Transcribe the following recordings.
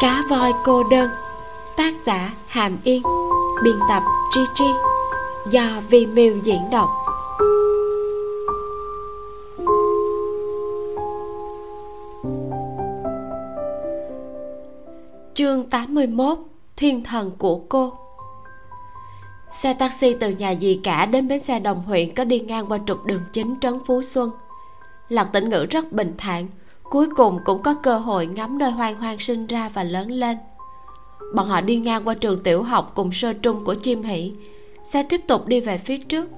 cá voi cô đơn. Tác giả hàm yên. Biên tập Gigi do vi miu diễn đọc. Chương 81 thiên thần của cô. Xe taxi từ nhà dì cả đến bến xe đồng huyện có đi ngang qua trục đường chính trấn phú xuân. Lạc tĩnh ngữ rất bình thản cuối cùng cũng có cơ hội ngắm nơi hoang hoang sinh ra và lớn lên. Bọn họ đi ngang qua trường tiểu học cùng sơ trung của chim hỷ xe tiếp tục đi về phía trước.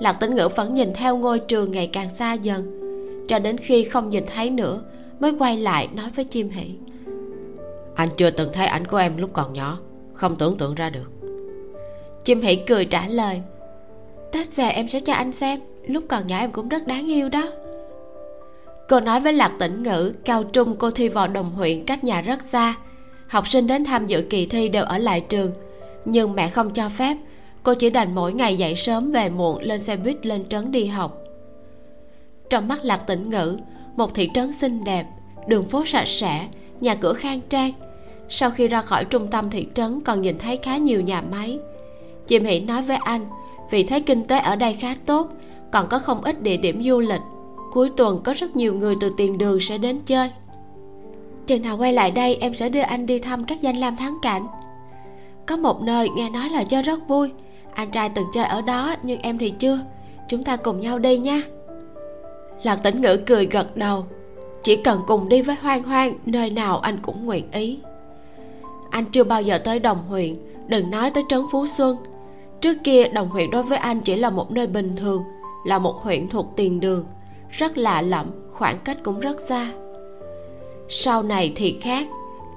Lạc tĩnh ngữ vẫn nhìn theo ngôi trường ngày càng xa dần cho đến khi không nhìn thấy nữa mới quay lại nói với chim hỷ. Anh chưa từng thấy ảnh của em lúc còn nhỏ không tưởng tượng ra được. Chim hỷ cười trả lời tết về em sẽ cho anh xem lúc còn nhỏ em cũng rất đáng yêu đó cô nói với lạc tĩnh ngữ, cao trung cô thi vào đồng huyện cách nhà rất xa. Học sinh đến tham dự kỳ thi đều ở lại trường. Nhưng mẹ không cho phép. Cô chỉ đành mỗi ngày dậy sớm về muộn lên xe buýt lên trấn đi học. Trong mắt lạc tĩnh ngữ, một thị trấn xinh đẹp, đường phố sạch sẽ, nhà cửa khang trang. Sau khi ra khỏi trung tâm thị trấn còn nhìn thấy khá nhiều nhà máy. Chim hỷ nói với anh vì thấy kinh tế ở đây khá tốt, còn có không ít địa điểm du lịch cuối tuần có rất nhiều người từ tiền đường sẽ đến chơi. Chừng nào quay lại đây em sẽ đưa anh đi thăm các danh lam thắng cảnh. Có một nơi nghe nói là chơi rất vui. Anh trai từng chơi ở đó nhưng em thì chưa. Chúng ta cùng nhau đi nha. Lạc tĩnh ngữ cười gật đầu. Chỉ cần cùng đi với hoang hoang nơi nào anh cũng nguyện ý. Anh chưa bao giờ tới đồng huyện đừng nói tới trấn phú xuân. Trước kia đồng huyện đối với anh chỉ là một nơi bình thường là một huyện thuộc tiền đường rất lạ lẫm khoảng cách cũng rất xa. Sau này thì khác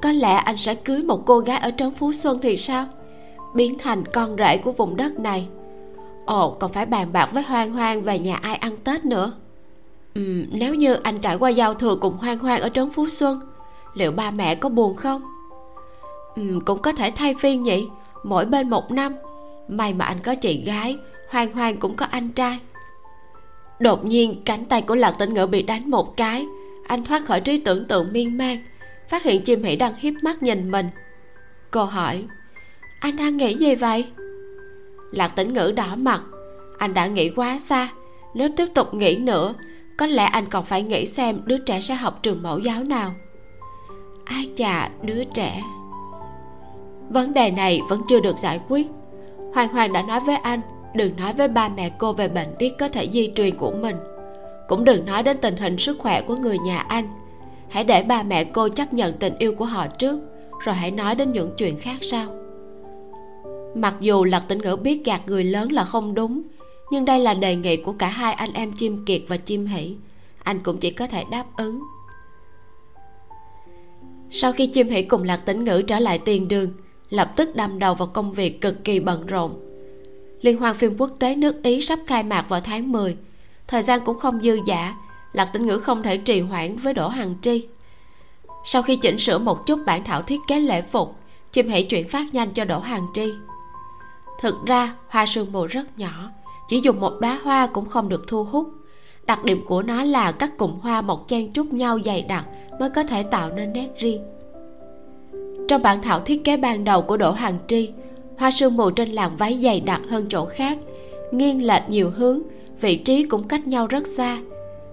có lẽ anh sẽ cưới một cô gái ở trấn phú xuân thì sao? Biến thành con rể của vùng đất này. Ồ còn phải bàn bạc với hoang hoang về nhà ai ăn tết nữa. Ừ, nếu như anh trải qua giao thừa cùng hoang hoang ở trấn phú xuân liệu ba mẹ có buồn không? Ừ, cũng có thể thay phiên nhỉ. Mỗi bên một năm. May mà anh có chị gái hoang hoang cũng có anh trai đột nhiên, cánh tay của lạc tĩnh ngữ bị đánh một cái. Anh thoát khỏi trí tưởng tượng miên man, phát hiện chim hỉ đang hiếp mắt nhìn mình. Cô hỏi, anh đang nghĩ gì vậy? Lạc tĩnh ngữ đỏ mặt, anh đã nghĩ quá xa. Nếu tiếp tục nghĩ nữa, có lẽ anh còn phải nghĩ xem đứa trẻ sẽ học trường mẫu giáo nào. Ai chà, đứa trẻ. Vấn đề này vẫn chưa được giải quyết. Hoàng hoàng đã nói với anh đừng nói với ba mẹ cô về bệnh tiết có thể di truyền của mình. Cũng đừng nói đến tình hình sức khỏe của người nhà anh. Hãy để ba mẹ cô chấp nhận tình yêu của họ trước, rồi hãy nói đến những chuyện khác sau. Mặc dù lật tĩnh ngữ biết gạt người lớn là không đúng, nhưng đây là đề nghị của cả hai anh em chim kiệt và chim hỷ. Anh cũng chỉ có thể đáp ứng. Sau khi chim hỷ cùng lạc tĩnh ngữ trở lại tiền đường, lập tức đâm đầu vào công việc cực kỳ bận rộn liên hoan phim quốc tế nước ý sắp khai mạc vào tháng 10 thời gian cũng không dư dả, lạc tĩnh ngữ không thể trì hoãn với đỗ hằng tri. Sau khi chỉnh sửa một chút bản thảo thiết kế lễ phục, chim hãy chuyển phát nhanh cho đỗ hằng tri. Thực ra, hoa sương mù rất nhỏ, chỉ dùng một đóa hoa cũng không được thu hút. Đặc điểm của nó là các cụm hoa mọc chen chúc nhau dày đặc mới có thể tạo nên nét riêng. Trong bản thảo thiết kế ban đầu của đỗ hằng tri hoa sương mù trên làn váy dày đặc hơn chỗ khác, nghiêng lệch nhiều hướng, vị trí cũng cách nhau rất xa.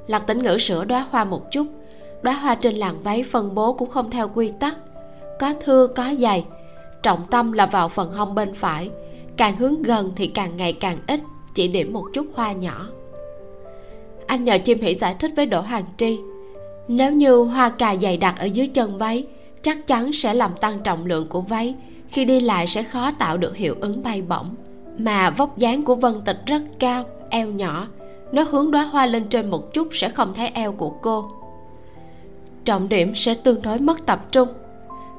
Lạc tĩnh ngữ sửa đóa hoa một chút, đóa hoa trên làn váy phân bố cũng không theo quy tắc, có thưa, có dày. Trọng tâm là vào phần hông bên phải, càng hướng gần thì càng ngày càng ít, chỉ điểm một chút hoa nhỏ. Anh nhờ chim hỉ giải thích với đỗ hoàng tri, nếu như hoa cài dày đặc ở dưới chân váy, chắc chắn sẽ làm tăng trọng lượng của váy khi đi lại sẽ khó tạo được hiệu ứng bay bổng. Mà vóc dáng của vân tịch rất cao, eo nhỏ. Nếu hướng đóa hoa lên trên một chút sẽ không thấy eo của cô. Trọng điểm sẽ tương đối mất tập trung.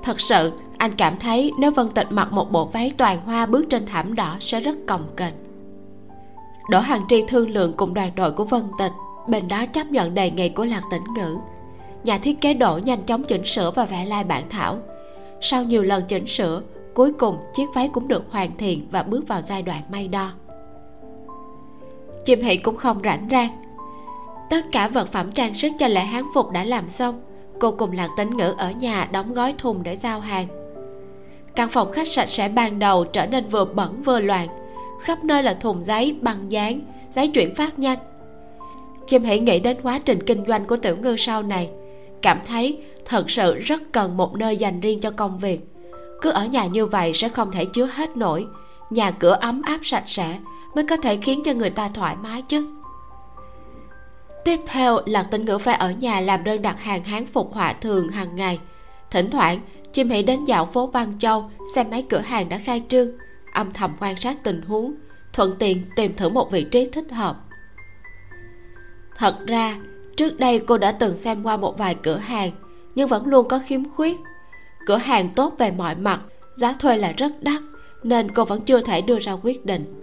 Thật sự, anh cảm thấy nếu vân tịch mặc một bộ váy toàn hoa bước trên thảm đỏ sẽ rất cồng kềnh. Đỗ hằng tri thương lượng cùng đoàn đội của vân tịch, bên đó chấp nhận đề nghị của lạc tĩnh ngữ. Nhà thiết kế đỗ nhanh chóng chỉnh sửa và vẽ lai bản thảo. Sau nhiều lần chỉnh sửa cuối cùng, chiếc váy cũng được hoàn thiện và bước vào giai đoạn may đo. Chim hỷ cũng không rảnh rang. Tất cả vật phẩm trang sức cho lễ hán phục đã làm xong, cô cùng lạc tính ngữ ở nhà đóng gói thùng để giao hàng. Căn phòng khách sạch sẽ ban đầu trở nên vừa bẩn vừa loạn. Khắp nơi là thùng giấy, băng dán, giấy chuyển phát nhanh. Kim hãy nghĩ đến quá trình kinh doanh của tiểu ngư sau này, cảm thấy thật sự rất cần một nơi dành riêng cho công việc cứ ở nhà như vậy sẽ không thể chứa hết nổi. Nhà cửa ấm áp sạch sẽ mới có thể khiến cho người ta thoải mái chứ. Tiếp theo là tinh ngữ phải ở nhà làm đơn đặt hàng hán phục họa thường hàng ngày. Thỉnh thoảng, chim hãy đến dạo phố văn châu xem mấy cửa hàng đã khai trương, âm thầm quan sát tình huống, thuận tiện tìm thử một vị trí thích hợp. Thật ra, trước đây cô đã từng xem qua một vài cửa hàng nhưng vẫn luôn có khiếm khuyết cửa hàng tốt về mọi mặt, giá thuê là rất đắt, nên cô vẫn chưa thể đưa ra quyết định.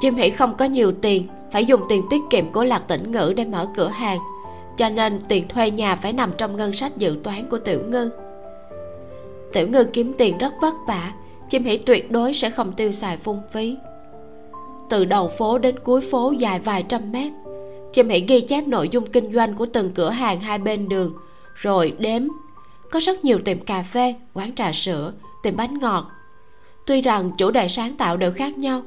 Chim hỉ không có nhiều tiền, phải dùng tiền tiết kiệm của lạc tĩnh ngữ để mở cửa hàng, cho nên tiền thuê nhà phải nằm trong ngân sách dự toán của tiểu ngư. Tiểu ngư kiếm tiền rất vất vả, chim hỉ tuyệt đối sẽ không tiêu xài phung phí. Từ đầu phố đến cuối phố dài vài trăm mét, chim hỉ ghi chép nội dung kinh doanh của từng cửa hàng hai bên đường, rồi đếm có rất nhiều tiệm cà phê, quán trà sữa, tiệm bánh ngọt. Tuy rằng chủ đề sáng tạo đều khác nhau,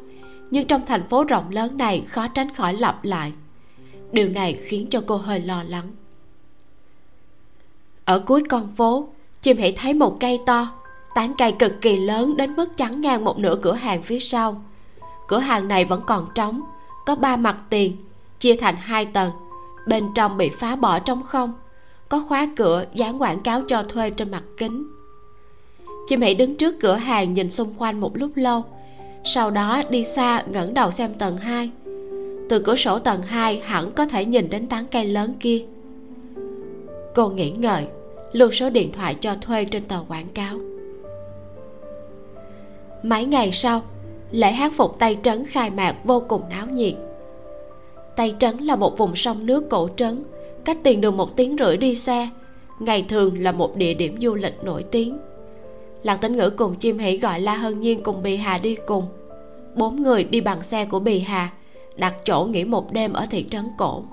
nhưng trong thành phố rộng lớn này khó tránh khỏi lặp lại. Điều này khiến cho cô hơi lo lắng. Ở cuối con phố, chim hãy thấy một cây to, tán cây cực kỳ lớn đến mức chắn ngang một nửa cửa hàng phía sau. Cửa hàng này vẫn còn trống, có ba mặt tiền, chia thành hai tầng, bên trong bị phá bỏ trống không có khóa cửa dán quảng cáo cho thuê trên mặt kính. Chim hãy đứng trước cửa hàng nhìn xung quanh một lúc lâu, sau đó đi xa ngẩng đầu xem tầng 2 từ cửa sổ tầng 2 hẳn có thể nhìn đến tán cây lớn kia. Cô nghĩ ngợi, lưu số điện thoại cho thuê trên tờ quảng cáo. Mấy ngày sau, lễ hát phục tây trấn khai mạc vô cùng náo nhiệt. Tây trấn là một vùng sông nước cổ trấn cách tiền đường một tiếng rưỡi đi xe ngày thường là một địa điểm du lịch nổi tiếng. Lạc tính ngữ cùng chim hỉ gọi la hân nhiên cùng bì hà đi cùng. Bốn người đi bằng xe của bì hà, đặt chỗ nghỉ một đêm ở thị trấn cổ.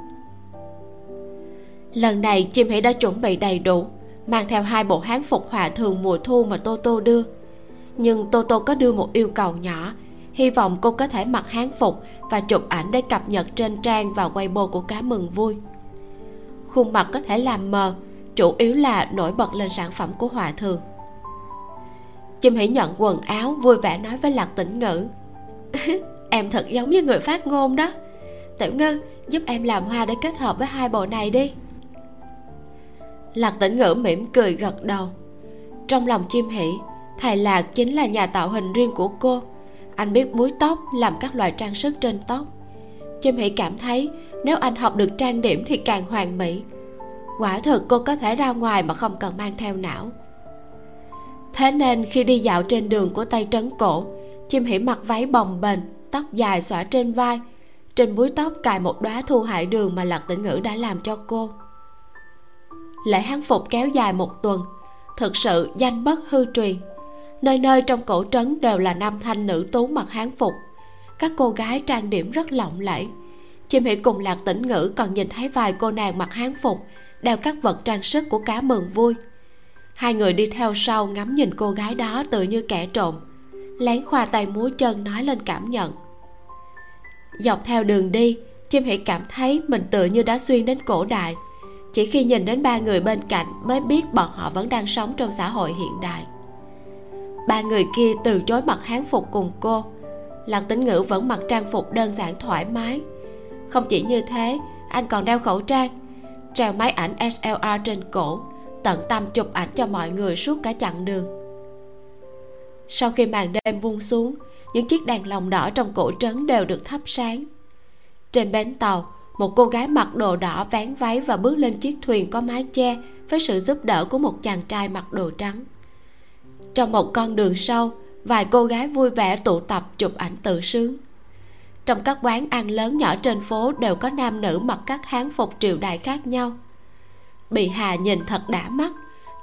Lần này, chim hỉ đã chuẩn bị đầy đủ, mang theo hai bộ hán phục hòa thường mùa thu mà tô tô đưa. Nhưng tô tô có đưa một yêu cầu nhỏ, hy vọng cô có thể mặc hán phục và chụp ảnh để cập nhật trên trang và weibo của cá mừng vui khuôn mặt có thể làm mờ, chủ yếu là nổi bật lên sản phẩm của hòa thượng. chim hãy nhận quần áo, vui vẻ nói với lạc tĩnh ngữ, em thật giống như người phát ngôn đó. Tiểu ngư giúp em làm hoa để kết hợp với hai bộ này đi. Lạc tĩnh ngữ mỉm cười gật đầu. Trong lòng chim hỷ, thầy lạc chính là nhà tạo hình riêng của cô. Anh biết búi tóc, làm các loại trang sức trên tóc chim Hỉ cảm thấy nếu anh học được trang điểm thì càng hoàn mỹ. Quả thực cô có thể ra ngoài mà không cần mang theo não. Thế nên khi đi dạo trên đường của tây trấn cổ, chim hỉ mặc váy bồng bềnh, tóc dài xõa trên vai, trên búi tóc cài một đóa thu hải đường mà lạc tĩnh ngữ đã làm cho cô. Lễ hán phục kéo dài một tuần, thực sự danh bất hư truyền. Nơi nơi trong cổ trấn đều là nam thanh nữ tú mặc hán phục các cô gái trang điểm rất lộng lẫy. Chim hỉ cùng lạc tĩnh ngữ còn nhìn thấy vài cô nàng mặc hán phục, đeo các vật trang sức của cá mừng vui. Hai người đi theo sau ngắm nhìn cô gái đó tự như kẻ trộm. Lén khoa tay múa chân nói lên cảm nhận. Dọc theo đường đi, chim hỉ cảm thấy mình tự như đã xuyên đến cổ đại. Chỉ khi nhìn đến ba người bên cạnh mới biết bọn họ vẫn đang sống trong xã hội hiện đại. Ba người kia từ chối mặc hán phục cùng cô lạc tính ngữ vẫn mặc trang phục đơn giản thoải mái. Không chỉ như thế, anh còn đeo khẩu trang treo máy ảnh slr trên cổ, tận tâm chụp ảnh cho mọi người suốt cả chặng đường. Sau khi màn đêm buông xuống, những chiếc đèn lồng đỏ trong cổ trấn đều được thắp sáng. Trên bến tàu, một cô gái mặc đồ đỏ vén váy và bước lên chiếc thuyền có mái che với sự giúp đỡ của một chàng trai mặc đồ trắng. Trong một con đường sâu vài cô gái vui vẻ tụ tập chụp ảnh tự sướng. Trong các quán ăn lớn nhỏ trên phố đều có nam nữ mặc các hán phục triều đại khác nhau. Bị hà nhìn thật đã mắt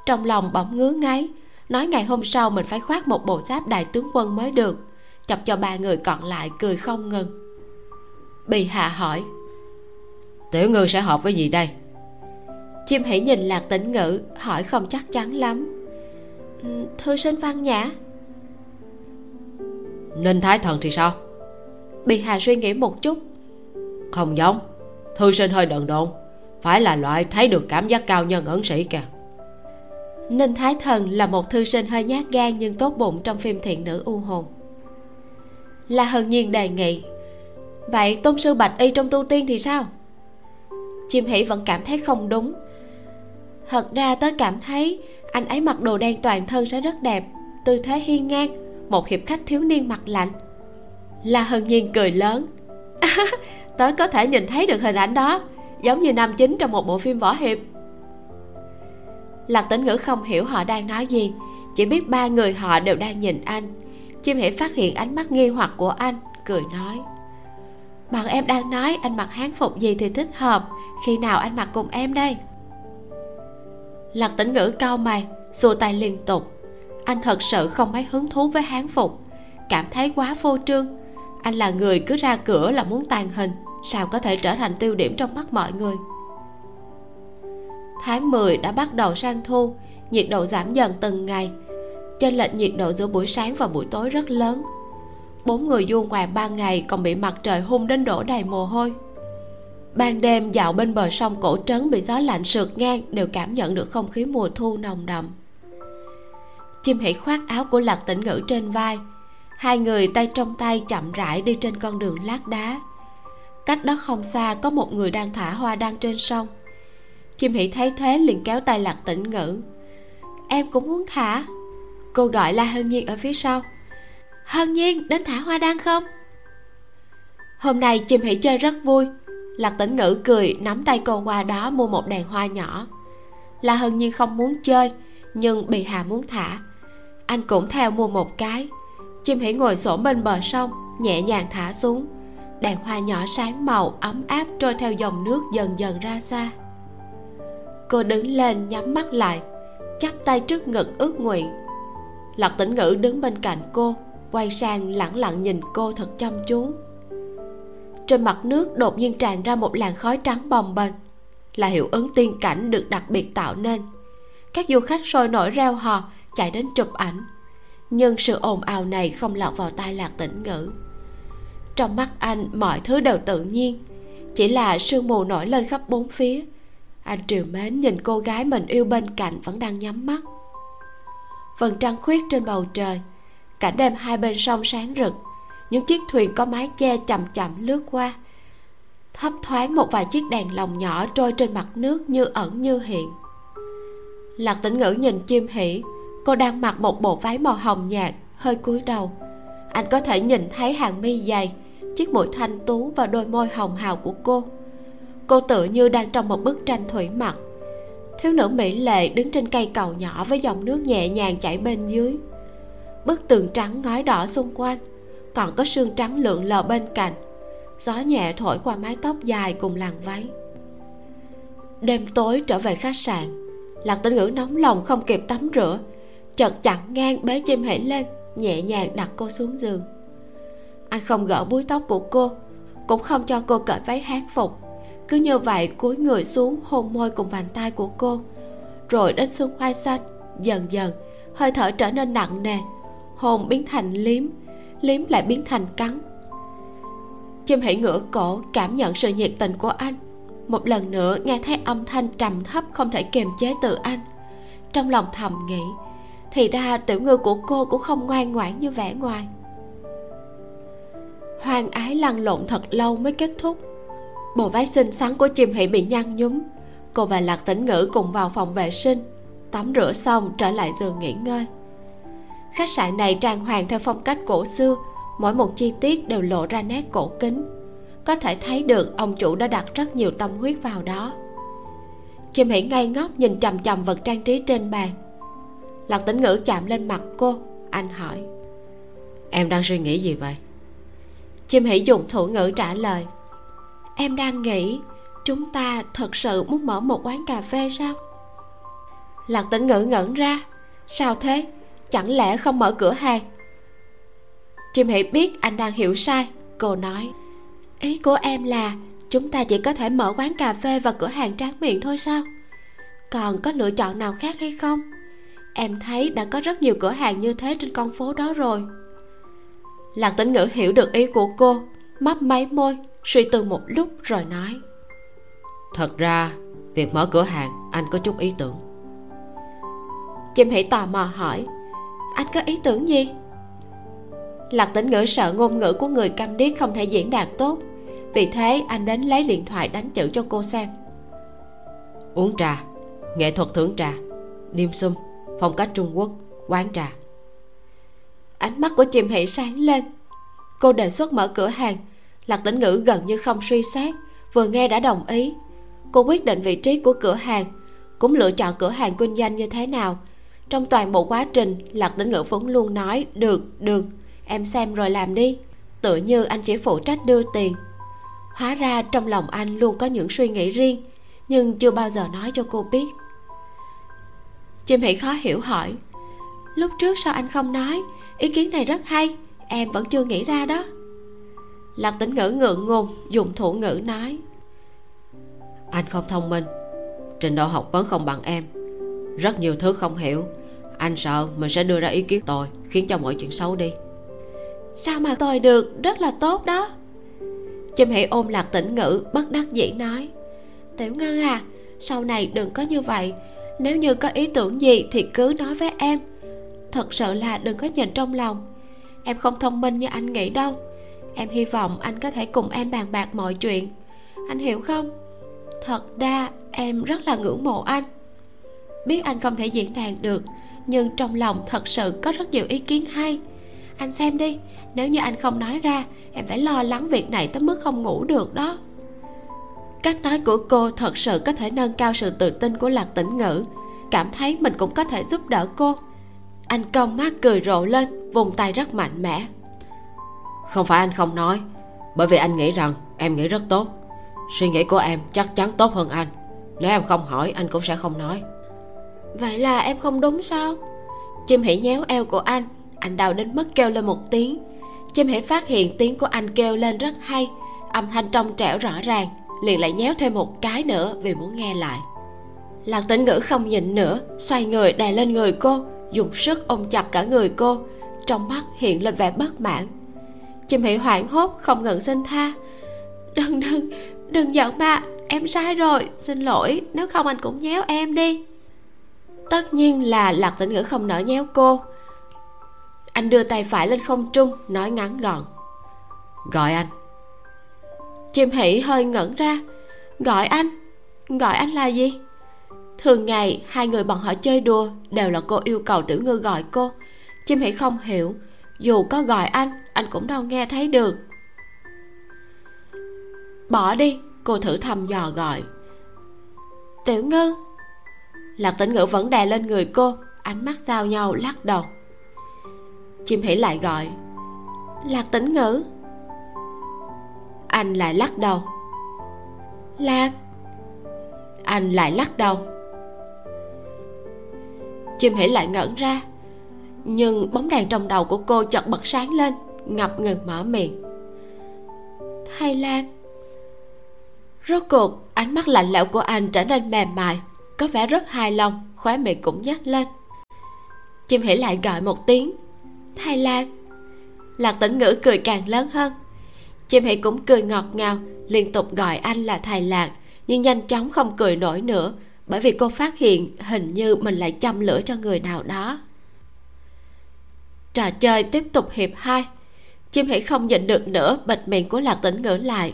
trong lòng bỗng ngứa ngáy nói ngày hôm sau mình phải khoác một bộ giáp đại tướng quân mới được chọc cho ba người còn lại cười không ngừng. Bị hạ hỏi tiểu ngư sẽ học với gì đây? Chim hỉ nhìn lạc tĩnh ngữ hỏi không chắc chắn lắm. Thư sinh văn nhã ninh thái thần thì sao? Bị hà suy nghĩ một chút. Không giống. Thư sinh hơi đần độn. Phải là loại thấy được cảm giác cao nhân ẩn sĩ kìa. Ninh thái thần là một thư sinh hơi nhát gan nhưng tốt bụng trong phim thiện nữ u hồn. Là hân nhiên đề nghị. Vậy tôn sư bạch y trong tu tiên thì sao? Chim hỷ vẫn cảm thấy không đúng. Thật ra tớ cảm thấy anh ấy mặc đồ đen toàn thân sẽ rất đẹp tư thế hiên ngang một hiệp khách thiếu niên mặt lạnh. La hân nhiên cười lớn. Tớ có thể nhìn thấy được hình ảnh đó, giống như nam chính trong một bộ phim võ hiệp. Lạc tĩnh ngữ không hiểu họ đang nói gì, chỉ biết ba người họ đều đang nhìn anh. Chim hỉ phát hiện ánh mắt nghi hoặc của anh, cười nói. Bọn em đang nói anh mặc hán phục gì thì thích hợp, khi nào anh mặc cùng em đây? Lạc tĩnh ngữ cau mày, xua tay liên tục anh thật sự không mấy hứng thú với hán phục. Cảm thấy quá vô trương. Anh là người cứ ra cửa là muốn tàn hình. Sao có thể trở thành tiêu điểm trong mắt mọi người? Tháng 10 đã bắt đầu sang thu, nhiệt độ giảm dần từng ngày. Trên lệch nhiệt độ giữa buổi sáng và buổi tối rất lớn. Bốn người du ngoạn ba ngày còn bị mặt trời hung đến đổ đầy mồ hôi. Ban đêm dạo bên bờ sông cổ trấn bị gió lạnh sượt ngang đều cảm nhận được không khí mùa thu nồng đậm chim hỉ khoác áo của lạc tĩnh ngữ trên vai. Hai người tay trong tay chậm rãi đi trên con đường lát đá. Cách đó không xa có một người đang thả hoa đăng trên sông. Chim hỉ thấy thế liền kéo tay lạc tĩnh ngữ. Em cũng muốn thả. Cô gọi la hân nhiên ở phía sau. Hân nhiên, đến thả hoa đăng không? Hôm nay chim hỉ chơi rất vui. Lạc tĩnh ngữ cười, nắm tay cô qua đó mua một đàn hoa nhỏ. La hân nhiên không muốn chơi, nhưng bị hà muốn thả anh cũng theo mua một cái. Chim hỉ ngồi xổm bên bờ sông, nhẹ nhàng thả xuống. Đàn hoa nhỏ sáng màu, ấm áp trôi theo dòng nước dần dần ra xa. Cô đứng lên nhắm mắt lại, chắp tay trước ngực ước nguyện. Lạc tĩnh ngữ đứng bên cạnh cô, quay sang lẳng lặng nhìn cô thật chăm chú. Trên mặt nước đột nhiên tràn ra một làn khói trắng bồng bềnh, là hiệu ứng tiên cảnh được đặc biệt tạo nên. Các du khách sôi nổi reo hò chạy đến chụp ảnh. Nhưng sự ồn ào này không lọt vào tai lạc tĩnh ngữ. Trong mắt anh, mọi thứ đều tự nhiên. Chỉ là sương mù nổi lên khắp bốn phía. Anh triều mến nhìn cô gái mình yêu bên cạnh vẫn đang nhắm mắt. Vầng trăng khuyết trên bầu trời, cảnh đêm hai bên sông sáng rực. Những chiếc thuyền có mái che chậm chậm lướt qua, thấp thoáng một vài chiếc đèn lồng nhỏ trôi trên mặt nước như ẩn như hiện. Lạc tĩnh ngữ nhìn chim hỉ cô đang mặc một bộ váy màu hồng nhạt, hơi cúi đầu. Anh có thể nhìn thấy hàng mi dày, chiếc mũi thanh tú và đôi môi hồng hào của cô. Cô tự như đang trong một bức tranh thủy mặc. Thiếu nữ mỹ lệ đứng trên cây cầu nhỏ với dòng nước nhẹ nhàng chảy bên dưới. Bức tường trắng ngói đỏ xung quanh, còn có sương trắng lượn lờ bên cạnh. Gió nhẹ thổi qua mái tóc dài cùng làn váy. Đêm tối trở về khách sạn lạc tĩnh ngữ nóng lòng không kịp tắm rửa chợt chặn ngang bế chim hãy lên, nhẹ nhàng đặt cô xuống giường. Anh không gỡ búi tóc của cô, cũng không cho cô cởi váy hát phục. Cứ như vậy cúi người xuống hôn môi cùng bàn tay của cô, rồi đến xương khoai xanh, dần dần, hơi thở trở nên nặng nề. Hồn biến thành liếm liếm lại biến thành cắn. Chim hãy ngửa cổ cảm nhận sự nhiệt tình của anh. Một lần nữa nghe thấy âm thanh trầm thấp không thể kiềm chế từ anh. Trong lòng thầm nghĩ thì ra tiểu ngư của cô cũng không ngoan ngoãn như vẻ ngoài. Hoang ái lăn lộn thật lâu mới kết thúc. Bộ váy xinh xắn của chim hỷ bị nhăn nhúm. Cô và lạc tĩnh ngữ cùng vào phòng vệ sinh. Tắm rửa xong, trở lại giường nghỉ ngơi. Khách sạn này trang hoàng theo phong cách cổ xưa. Mỗi một chi tiết đều lộ ra nét cổ kính. Có thể thấy được ông chủ đã đặt rất nhiều tâm huyết vào đó. Chim hỷ ngây ngốc nhìn chằm chằm vật trang trí trên bàn lạc tĩnh ngữ chạm lên mặt cô. Anh hỏi. Em đang suy nghĩ gì vậy? Chim hỷ dùng thủ ngữ trả lời. Em đang nghĩ chúng ta thật sự muốn mở một quán cà phê sao? Lạc tĩnh ngữ ngẩn ra. Sao thế? Chẳng lẽ không mở cửa hàng? Chim hỷ biết anh đang hiểu sai. Cô nói. Ý của em là chúng ta chỉ có thể mở quán cà phê và cửa hàng tráng miệng thôi sao? Còn có lựa chọn nào khác hay không em thấy đã có rất nhiều cửa hàng như thế trên con phố đó rồi. Lạc tĩnh ngữ hiểu được ý của cô mấp máy môi suy tư một lúc rồi nói. Thật ra việc mở cửa hàng anh có chút ý tưởng. Chim hỉ tò mò hỏi anh có ý tưởng gì? Lạc tĩnh ngữ sợ ngôn ngữ của người câm điếc không thể diễn đạt tốt vì thế anh đến lấy điện thoại đánh chữ cho cô xem. Uống trà nghệ thuật thưởng trà dim sum phong cách trung quốc quán trà. Ánh mắt của chim hỷ sáng lên. Cô đề xuất mở cửa hàng. Lạc tĩnh ngữ gần như không suy xét, vừa nghe đã đồng ý. Cô quyết định vị trí của cửa hàng, cũng lựa chọn cửa hàng kinh doanh như thế nào. Trong toàn bộ quá trình, lạc tĩnh ngữ vẫn luôn nói, được được, em xem rồi làm đi. Tựa như anh chỉ phụ trách đưa tiền. Hóa ra trong lòng anh luôn có những suy nghĩ riêng, nhưng chưa bao giờ nói cho cô biết chim hỷ khó hiểu hỏi. Lúc trước sao anh không nói? Ý kiến này rất hay em vẫn chưa nghĩ ra đó. Lạc tĩnh ngữ ngượng ngùng dùng thủ ngữ nói. Anh không thông minh trình độ học vấn không bằng em. Rất nhiều thứ không hiểu anh sợ mình sẽ đưa ra ý kiến tồi khiến cho mọi chuyện xấu đi. Sao mà tồi được? Rất là tốt đó. Chim hãy ôm lạc tĩnh ngữ bất đắc dĩ nói. Tiểu ngân à sau này đừng có như vậy nếu như có ý tưởng gì thì cứ nói với em. Thật sự là đừng có nhìn trong lòng. Em không thông minh như anh nghĩ đâu. Em hy vọng anh có thể cùng em bàn bạc mọi chuyện. Anh hiểu không? Thật ra em rất là ngưỡng mộ anh. Biết anh không thể diễn đàn được, nhưng trong lòng thật sự có rất nhiều ý kiến hay. Anh xem đi, nếu như anh không nói ra, em phải lo lắng việc này tới mức không ngủ được đó cách nói của cô thật sự có thể nâng cao sự tự tin của lạc tĩnh ngữ. Cảm thấy mình cũng có thể giúp đỡ cô. Anh công mắt cười rộ lên, vùng tay rất mạnh mẽ. Không phải anh không nói, bởi vì anh nghĩ rằng em nghĩ rất tốt. Suy nghĩ của em chắc chắn tốt hơn anh. Nếu em không hỏi, anh cũng sẽ không nói. Vậy là em không đúng sao? Chim hỉ nhéo eo của anh anh đau đến mức kêu lên một tiếng. Chim hỉ phát hiện tiếng của anh kêu lên rất hay, âm thanh trong trẻo rõ ràng liền lại nhéo thêm một cái nữa vì muốn nghe lại. Lạc tĩnh ngữ không nhịn nữa, xoay người đè lên người cô, dùng sức ôm chặt cả người cô, trong mắt hiện lên vẻ bất mãn. Chim hỉ hoảng hốt không ngừng xin tha. Đừng đừng đừng giận ba em sai rồi, xin lỗi, nếu không anh cũng nhéo em đi. Tất nhiên là lạc tĩnh ngữ không nỡ nhéo cô. Anh đưa tay phải lên không trung, nói ngắn gọn. Gọi anh chim Hỉ hơi ngẩn ra. Gọi anh. Gọi anh là gì? Thường ngày, hai người bọn họ chơi đùa đều là cô yêu cầu tiểu ngư gọi cô. Chim Hỉ không hiểu. Dù có gọi anh anh cũng đâu nghe thấy được. Bỏ đi, cô thử thăm dò gọi. Tiểu ngư. Lạc tĩnh ngữ vẫn đè lên người cô, ánh mắt giao nhau lắc đầu. Chim hỉ lại gọi. Lạc tĩnh ngữ anh lại lắc đầu. Lạc. Anh lại lắc đầu. Chim hỉ lại ngẩn ra nhưng bóng đèn trong đầu của cô chợt bật sáng lên ngập ngừng mở miệng. Thay lạc. Rốt cuộc ánh mắt lạnh lẽo của anh trở nên mềm mại có vẻ rất hài lòng khóe miệng cũng nhếch lên. Chim hỉ lại gọi một tiếng. Thay lạc. Lạc tĩnh ngữ cười càng lớn hơn chim hãy cũng cười ngọt ngào, liên tục gọi anh là thầy lạc, nhưng nhanh chóng không cười nổi nữa, bởi vì cô phát hiện hình như mình lại châm lửa cho người nào đó. Trò chơi tiếp tục hiệp hai, chim hãy không nhịn được nữa, bịt miệng của lạc tĩnh ngữ lại.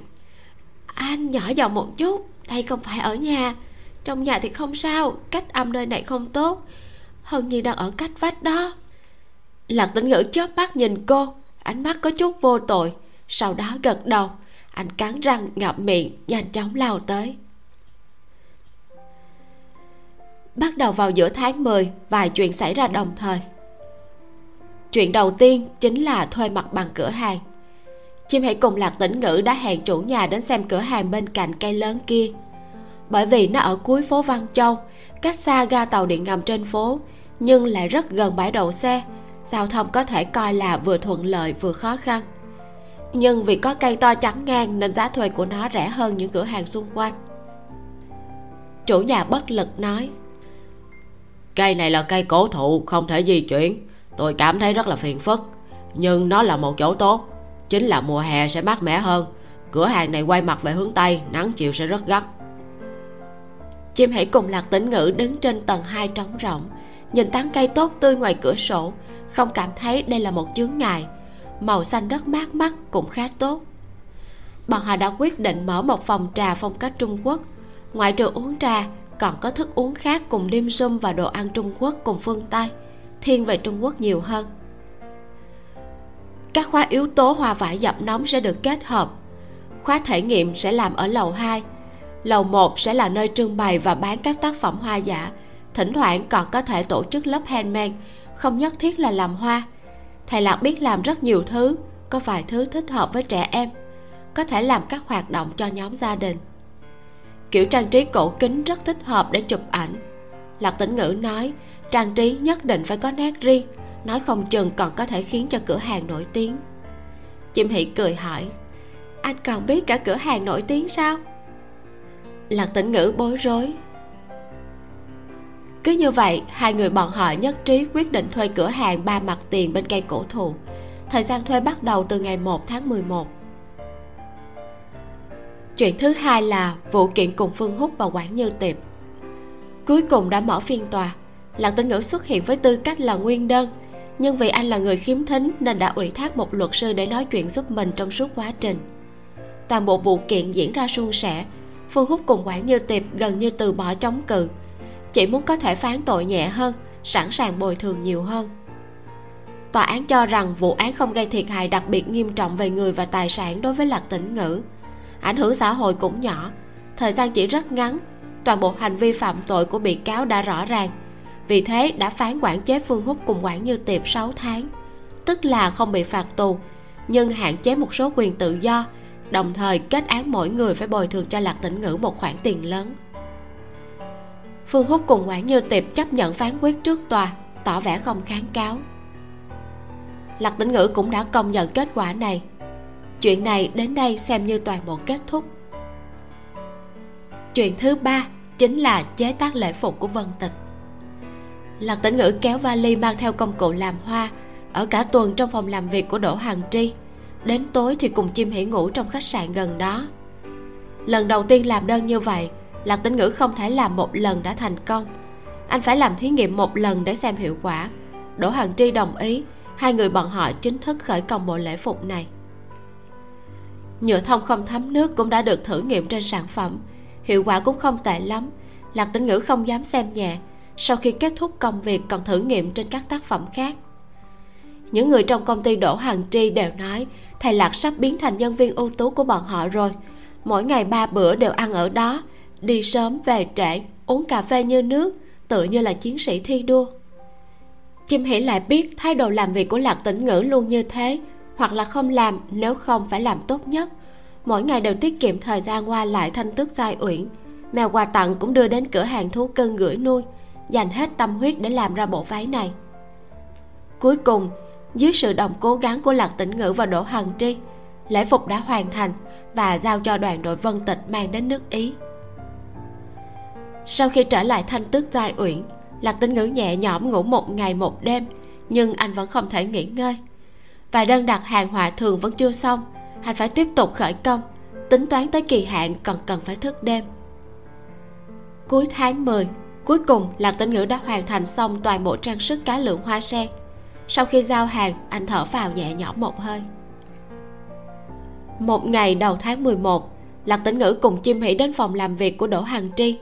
Anh nhỏ giọng một chút, đây không phải ở nhà, trong nhà thì không sao, cách âm nơi này không tốt hơn như đang ở cách vách đó. Lạc tĩnh ngữ chớp mắt nhìn cô, ánh mắt có chút vô tội sau đó gật đầu, anh cắn răng ngậm miệng, nhanh chóng lao tới. Bắt đầu vào giữa tháng 10 vài chuyện xảy ra đồng thời. Chuyện đầu tiên chính là thuê mặt bằng cửa hàng. Chim hãy cùng lạc tĩnh ngữ đã hẹn chủ nhà đến xem cửa hàng bên cạnh cây lớn kia. Bởi vì nó ở cuối phố văn châu, cách xa ga tàu điện ngầm trên phố, nhưng lại rất gần bãi đậu xe, giao thông có thể coi là vừa thuận lợi vừa khó khăn nhưng vì có cây to chắn ngang nên giá thuê của nó rẻ hơn những cửa hàng xung quanh. Chủ nhà bất lực nói cây này là cây cổ thụ không thể di chuyển. Tôi cảm thấy rất là phiền phức. Nhưng nó là một chỗ tốt. Chính là mùa hè sẽ mát mẻ hơn. Cửa hàng này quay mặt về hướng tây nắng chiều sẽ rất gắt. Chim hãy cùng lạc tĩnh ngữ đứng trên tầng hai trống rộng nhìn tán cây tốt tươi ngoài cửa sổ không cảm thấy đây là một chướng ngại màu xanh rất mát mắt cũng khá tốt. Bọn họ đã quyết định mở một phòng trà phong cách trung quốc. Ngoại trừ uống trà, còn có thức uống khác cùng dim sum và đồ ăn trung quốc cùng phương tây, thiên về trung quốc nhiều hơn. Các khóa yếu tố hoa vải dập nóng sẽ được kết hợp. Khóa thể nghiệm sẽ làm ở lầu 2 lầu 1 sẽ là nơi trưng bày và bán các tác phẩm hoa giả. Thỉnh thoảng còn có thể tổ chức lớp handmade, không nhất thiết là làm hoa thầy lạc biết làm rất nhiều thứ, có vài thứ thích hợp với trẻ em, có thể làm các hoạt động cho nhóm gia đình. Kiểu trang trí cổ kính rất thích hợp để chụp ảnh. Lạc tĩnh ngữ nói, trang trí nhất định phải có nét riêng, nói không chừng còn có thể khiến cho cửa hàng nổi tiếng. Chim hỷ cười hỏi, anh còn biết cả cửa hàng nổi tiếng sao? Lạc tĩnh ngữ bối rối cứ như vậy, hai người bọn họ nhất trí quyết định thuê cửa hàng ba mặt tiền bên cây cổ thụ. Thời gian thuê bắt đầu từ ngày 1 tháng 11 chuyện thứ hai là vụ kiện cùng phương húc và quản như tiệp. Cuối cùng đã mở phiên tòa. Lạc tĩnh ngữ xuất hiện với tư cách là nguyên đơn. Nhưng vì anh là người khiếm thính nên đã ủy thác một luật sư để nói chuyện giúp mình trong suốt quá trình. Toàn bộ vụ kiện diễn ra suôn sẻ. Phương húc cùng quản như tiệp gần như từ bỏ chống cự chỉ muốn có thể phán tội nhẹ hơn, sẵn sàng bồi thường nhiều hơn. Tòa án cho rằng vụ án không gây thiệt hại đặc biệt nghiêm trọng về người và tài sản đối với lạc tĩnh ngữ. Ảnh hưởng xã hội cũng nhỏ, thời gian chỉ rất ngắn, toàn bộ hành vi phạm tội của bị cáo đã rõ ràng. Vì thế đã phán quản chế phương húc cùng quản như tiệp 6 tháng, tức là không bị phạt tù, nhưng hạn chế một số quyền tự do, đồng thời kết án mỗi người phải bồi thường cho lạc tĩnh ngữ một khoản tiền lớn phương húc cùng quản như tiệp chấp nhận phán quyết trước tòa, tỏ vẻ không kháng cáo. Lạc tĩnh ngữ cũng đã công nhận kết quả này. Chuyện này đến đây xem như toàn bộ kết thúc. Chuyện thứ ba chính là chế tác lễ phục của vân tịch. Lạc tĩnh ngữ kéo vali mang theo công cụ làm hoa, ở cả tuần trong phòng làm việc của đỗ hằng tri. Đến tối thì cùng chim hỉ ngủ trong khách sạn gần đó. Lần đầu tiên làm đơn như vậy lạc tĩnh ngữ không thể làm một lần đã thành công. Anh phải làm thí nghiệm một lần để xem hiệu quả. Đỗ hằng tri đồng ý, hai người bọn họ chính thức khởi công bộ lễ phục này. Nhựa thông không thấm nước cũng đã được thử nghiệm trên sản phẩm. Hiệu quả cũng không tệ lắm. Lạc tĩnh ngữ không dám xem nhẹ. Sau khi kết thúc công việc còn thử nghiệm trên các tác phẩm khác. Những người trong công ty đỗ hàng tri đều nói, thầy lạc sắp biến thành nhân viên ưu tú của bọn họ rồi. Mỗi ngày ba bữa đều ăn ở đó đi sớm về trễ, uống cà phê như nước tự như là chiến sĩ thi đua. Chim hỉ lại biết thái độ làm việc của lạc tĩnh ngữ luôn như thế, hoặc là không làm nếu không phải làm tốt nhất. Mỗi ngày đều tiết kiệm thời gian qua lại thanh tước giai uyển. Mèo quà tặng cũng đưa đến cửa hàng thú cưng gửi nuôi, dành hết tâm huyết để làm ra bộ váy này. Cuối cùng, dưới sự đồng cố gắng của lạc tĩnh ngữ và đỗ hằng tri, lễ phục đã hoàn thành và giao cho đoàn đội vân tịch mang đến nước ý sau khi trở lại thanh tước giai uyển, lạc tính ngữ nhẹ nhõm ngủ một ngày một đêm, nhưng anh vẫn không thể nghỉ ngơi. Và đơn đặt hàng hòa thường vẫn chưa xong, anh phải tiếp tục khởi công, tính toán tới kỳ hạn còn cần phải thức đêm. Cuối tháng 10 cuối cùng lạc tính ngữ đã hoàn thành xong toàn bộ trang sức cá lượng hoa sen. Sau khi giao hàng, anh thở vào nhẹ nhõm một hơi. Một ngày đầu tháng 11 lạc tĩnh ngữ cùng chim hỷ đến phòng làm việc của đỗ hằng tri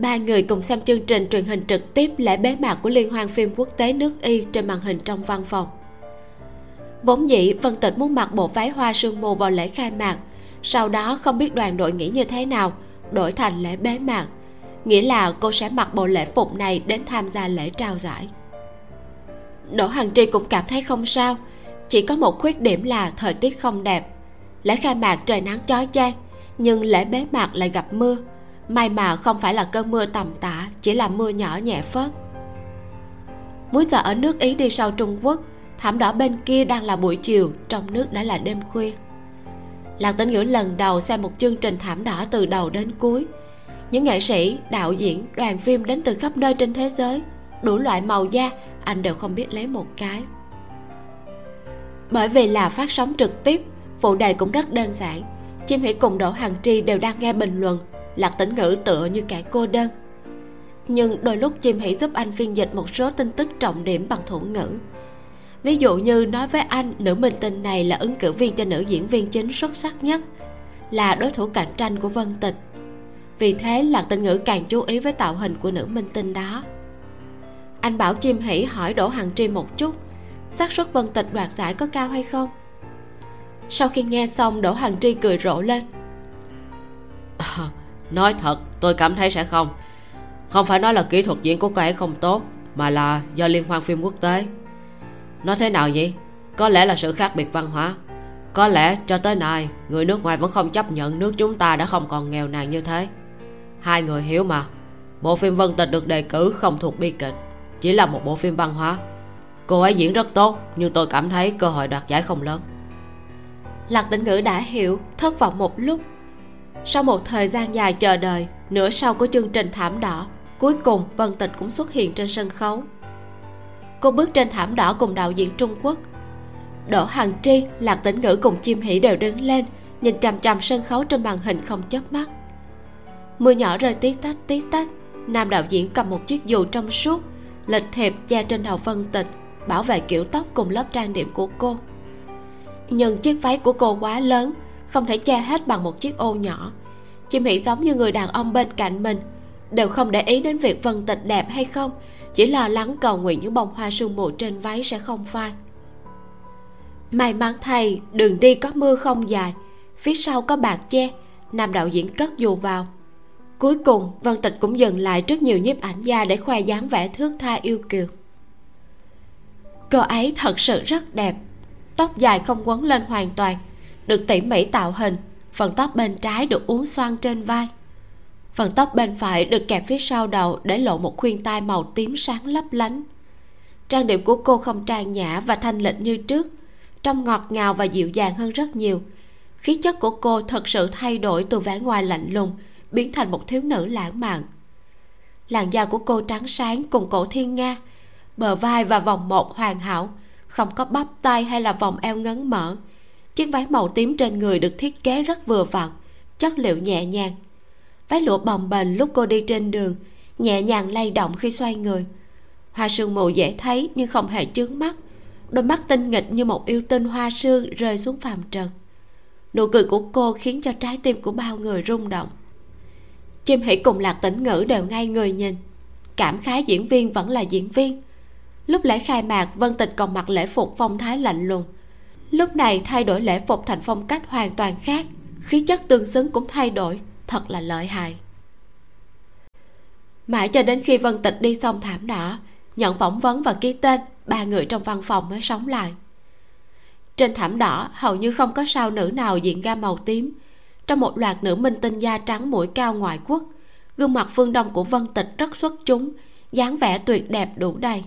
ba người cùng xem chương trình truyền hình trực tiếp lễ bế mạc của liên hoan phim quốc tế nước y trên màn hình trong văn phòng. Vốn dĩ, vân tịch muốn mặc bộ váy hoa sương mù vào lễ khai mạc. Sau đó, không biết đoàn đội nghĩ như thế nào, đổi thành lễ bế mạc. Nghĩa là cô sẽ mặc bộ lễ phục này đến tham gia lễ trao giải. Đỗ hằng tri cũng cảm thấy không sao. Chỉ có một khuyết điểm là thời tiết không đẹp. Lễ khai mạc trời nắng chói chang, nhưng lễ bế mạc lại gặp mưa may mà không phải là cơn mưa tầm tã, chỉ là mưa nhỏ nhẹ phớt. Múi giờ ở nước ý đi sau trung quốc, thảm đỏ bên kia đang là buổi chiều, trong nước đã là đêm khuya. Lạc tĩnh ngữ lần đầu xem một chương trình thảm đỏ từ đầu đến cuối. Những nghệ sĩ, đạo diễn, đoàn phim đến từ khắp nơi trên thế giới, đủ loại màu da, anh đều không biết lấy một cái. Bởi vì là phát sóng trực tiếp, phụ đề cũng rất đơn giản. Chim hỉ cùng đỗ hằng tri đều đang nghe bình luận lạc tĩnh ngữ tựa như kẻ cô đơn. Nhưng đôi lúc chim Hỉ giúp anh phiên dịch một số tin tức trọng điểm bằng thủ ngữ. Ví dụ như nói với anh nữ minh tinh này là ứng cử viên cho nữ diễn viên chính xuất sắc nhất là đối thủ cạnh tranh của vân tịch. Vì thế lạc tinh ngữ càng chú ý với tạo hình của nữ minh tinh đó. Anh bảo chim Hỉ hỏi đỗ hằng tri một chút xác suất vân tịch đoạt giải có cao hay không? Sau khi nghe xong đỗ hằng tri cười rộ lên. À, nói thật, tôi cảm thấy sẽ không. Không phải nói là kỹ thuật diễn của cô ấy không tốt, mà là do liên hoan phim quốc tế. Nói thế nào vậy có lẽ là sự khác biệt văn hóa. Có lẽ cho tới nay, người nước ngoài vẫn không chấp nhận nước chúng ta đã không còn nghèo nàn như thế. Hai người hiểu mà. Bộ phim vân tịch được đề cử không thuộc bi kịch, chỉ là một bộ phim văn hóa. Cô ấy diễn rất tốt, nhưng tôi cảm thấy cơ hội đoạt giải không lớn. Lạc tĩnh ngữ đã hiểu, thất vọng một lúc sau một thời gian dài chờ đợi, nửa sau của chương trình thảm đỏ, cuối cùng vân tịch cũng xuất hiện trên sân khấu. Cô bước trên thảm đỏ cùng đạo diễn trung quốc. Đỗ hằng tri, lạc tĩnh ngữ cùng chim hỉ đều đứng lên, nhìn chằm chằm sân khấu trên màn hình không chớp mắt. Mưa nhỏ rơi tí tách tí tách, nam đạo diễn cầm một chiếc dù trong suốt, lịch thiệp che trên đầu vân tịch, bảo vệ kiểu tóc cùng lớp trang điểm của cô. Nhưng chiếc váy của cô quá lớn không thể che hết bằng một chiếc ô nhỏ. Chim hỉ giống như người đàn ông bên cạnh mình, đều không để ý đến việc vân tịch đẹp hay không, chỉ lo lắng cầu nguyện những bông hoa sương mù trên váy sẽ không phai. May mắn thay, đường đi có mưa không dài, phía sau có bạc che, nam đạo diễn cất dù vào. Cuối cùng, vân tịch cũng dừng lại trước nhiều nhiếp ảnh gia để khoe dáng vẻ thước tha yêu kiều. Cô ấy thật sự rất đẹp, tóc dài không quấn lên hoàn toàn được tỉ mỉ tạo hình, phần tóc bên trái được uốn xoăn trên vai. Phần tóc bên phải được kẹp phía sau đầu để lộ một khuyên tai màu tím sáng lấp lánh. Trang điểm của cô không trang nhã và thanh lịch như trước, trông ngọt ngào và dịu dàng hơn rất nhiều. Khí chất của cô thật sự thay đổi từ vẻ ngoài lạnh lùng, biến thành một thiếu nữ lãng mạn. Làn da của cô trắng sáng cùng cổ thiên nga, bờ vai và vòng một hoàn hảo, không có bắp tay hay là vòng eo ngấn mở chiếc váy màu tím trên người được thiết kế rất vừa vặn, chất liệu nhẹ nhàng. Váy lụa bồng bềnh lúc cô đi trên đường, nhẹ nhàng lay động khi xoay người. Hoa sương mù dễ thấy nhưng không hề chướng mắt. Đôi mắt tinh nghịch như một yêu tinh hoa sương rơi xuống phàm trần. Nụ cười của cô khiến cho trái tim của bao người rung động. Chim hỉ cùng lạc tĩnh ngữ đều ngay người nhìn. Cảm khái diễn viên vẫn là diễn viên. Lúc lễ khai mạc, vân tịch còn mặc lễ phục phong thái lạnh lùng lúc này thay đổi lễ phục thành phong cách hoàn toàn khác. Khí chất tương xứng cũng thay đổi. Thật là lợi hại. Mãi cho đến khi vân tịch đi xong thảm đỏ nhận phỏng vấn và ký tên, ba người trong văn phòng mới sống lại. Trên thảm đỏ, hầu như không có sao nữ nào diện ga màu tím. Trong một loạt nữ minh tinh da trắng mũi cao ngoại quốc, gương mặt phương đông của vân tịch rất xuất chúng, dáng vẻ tuyệt đẹp đủ đầy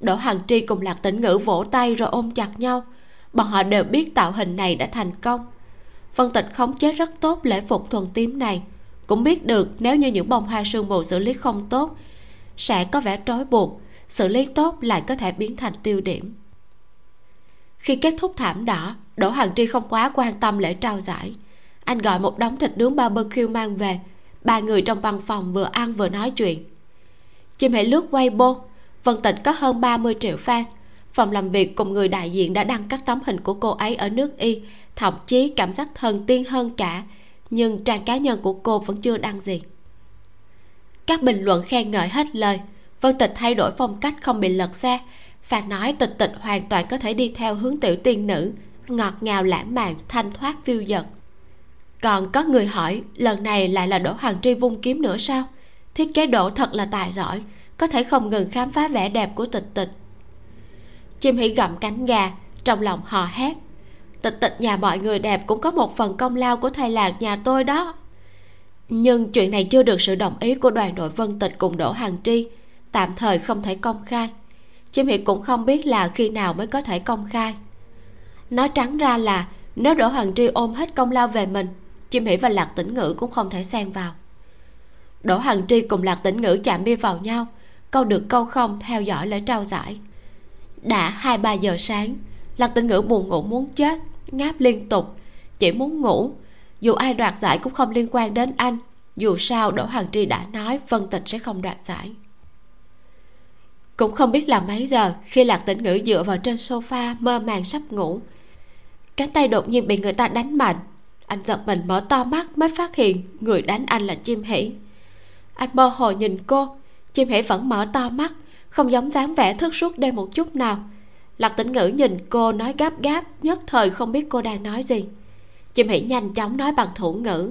đỗ hằng tri cùng lạc tĩnh ngữ vỗ tay rồi ôm chặt nhau. Bọn họ đều biết tạo hình này đã thành công. Phân tịch khống chế rất tốt lễ phục thuần tím này. Cũng biết được nếu như những bông hoa sương mù xử lý không tốt, sẽ có vẻ trói buộc, xử lý tốt lại có thể biến thành tiêu điểm. Khi kết thúc thảm đỏ, đỗ hằng tri không quá quan tâm lễ trao giải. Anh gọi một đống thịt nướng barbecue mang về. Ba người trong văn phòng vừa ăn vừa nói chuyện. Chim hãy lướt quay bô vân tịch có hơn 30 triệu fan. Phòng làm việc cùng người đại diện đã đăng các tấm hình của cô ấy ở nước y, thậm chí cảm giác thần tiên hơn cả, nhưng trang cá nhân của cô vẫn chưa đăng gì. Các bình luận khen ngợi hết lời. Vân tịch thay đổi phong cách không bị lật xe. Và nói tịch tịch hoàn toàn có thể đi theo hướng tiểu tiên nữ, ngọt ngào lãng mạn, thanh thoát phiêu dật. Còn có người hỏi, lần này lại là đỗ hoàng tri vung kiếm nữa sao? Thiết kế đỗ thật là tài giỏi có thể không ngừng khám phá vẻ đẹp của tịch tịch. Chim hỉ gặm cánh gà, trong lòng hò hét. Tịch tịch nhà mọi người đẹp cũng có một phần công lao của thầy lạc nhà tôi đó. Nhưng chuyện này chưa được sự đồng ý của đoàn đội vân tịch cùng đỗ hằng tri, tạm thời không thể công khai. Chim hỉ cũng không biết là khi nào mới có thể công khai. Nói trắng ra là, nếu đỗ hằng tri ôm hết công lao về mình, chim hỉ và lạc tĩnh ngữ cũng không thể xen vào. Đỗ hằng tri cùng lạc tĩnh ngữ chạm bia vào nhau câu được câu không theo dõi lễ trao giải. Đã hai ba giờ sáng lạc tĩnh ngữ buồn ngủ muốn chết, ngáp liên tục, chỉ muốn ngủ. Dù ai đoạt giải cũng không liên quan đến anh, dù sao đỗ hoàng tri đã nói vân tịch sẽ không đoạt giải. Cũng không biết là mấy giờ, khi lạc tĩnh ngữ dựa vào trên sofa mơ màng sắp ngủ, cánh tay đột nhiên bị người ta đánh mạnh. Anh giật mình mở to mắt mới phát hiện người đánh anh là chim hỉ anh mơ hồ nhìn cô chim hễ vẫn mở to mắt, không giống dáng vẻ thức suốt đêm một chút nào. Lạc tĩnh ngữ nhìn cô nói gấp gáp, nhất thời không biết cô đang nói gì. Chim hỉ nhanh chóng nói bằng thủ ngữ.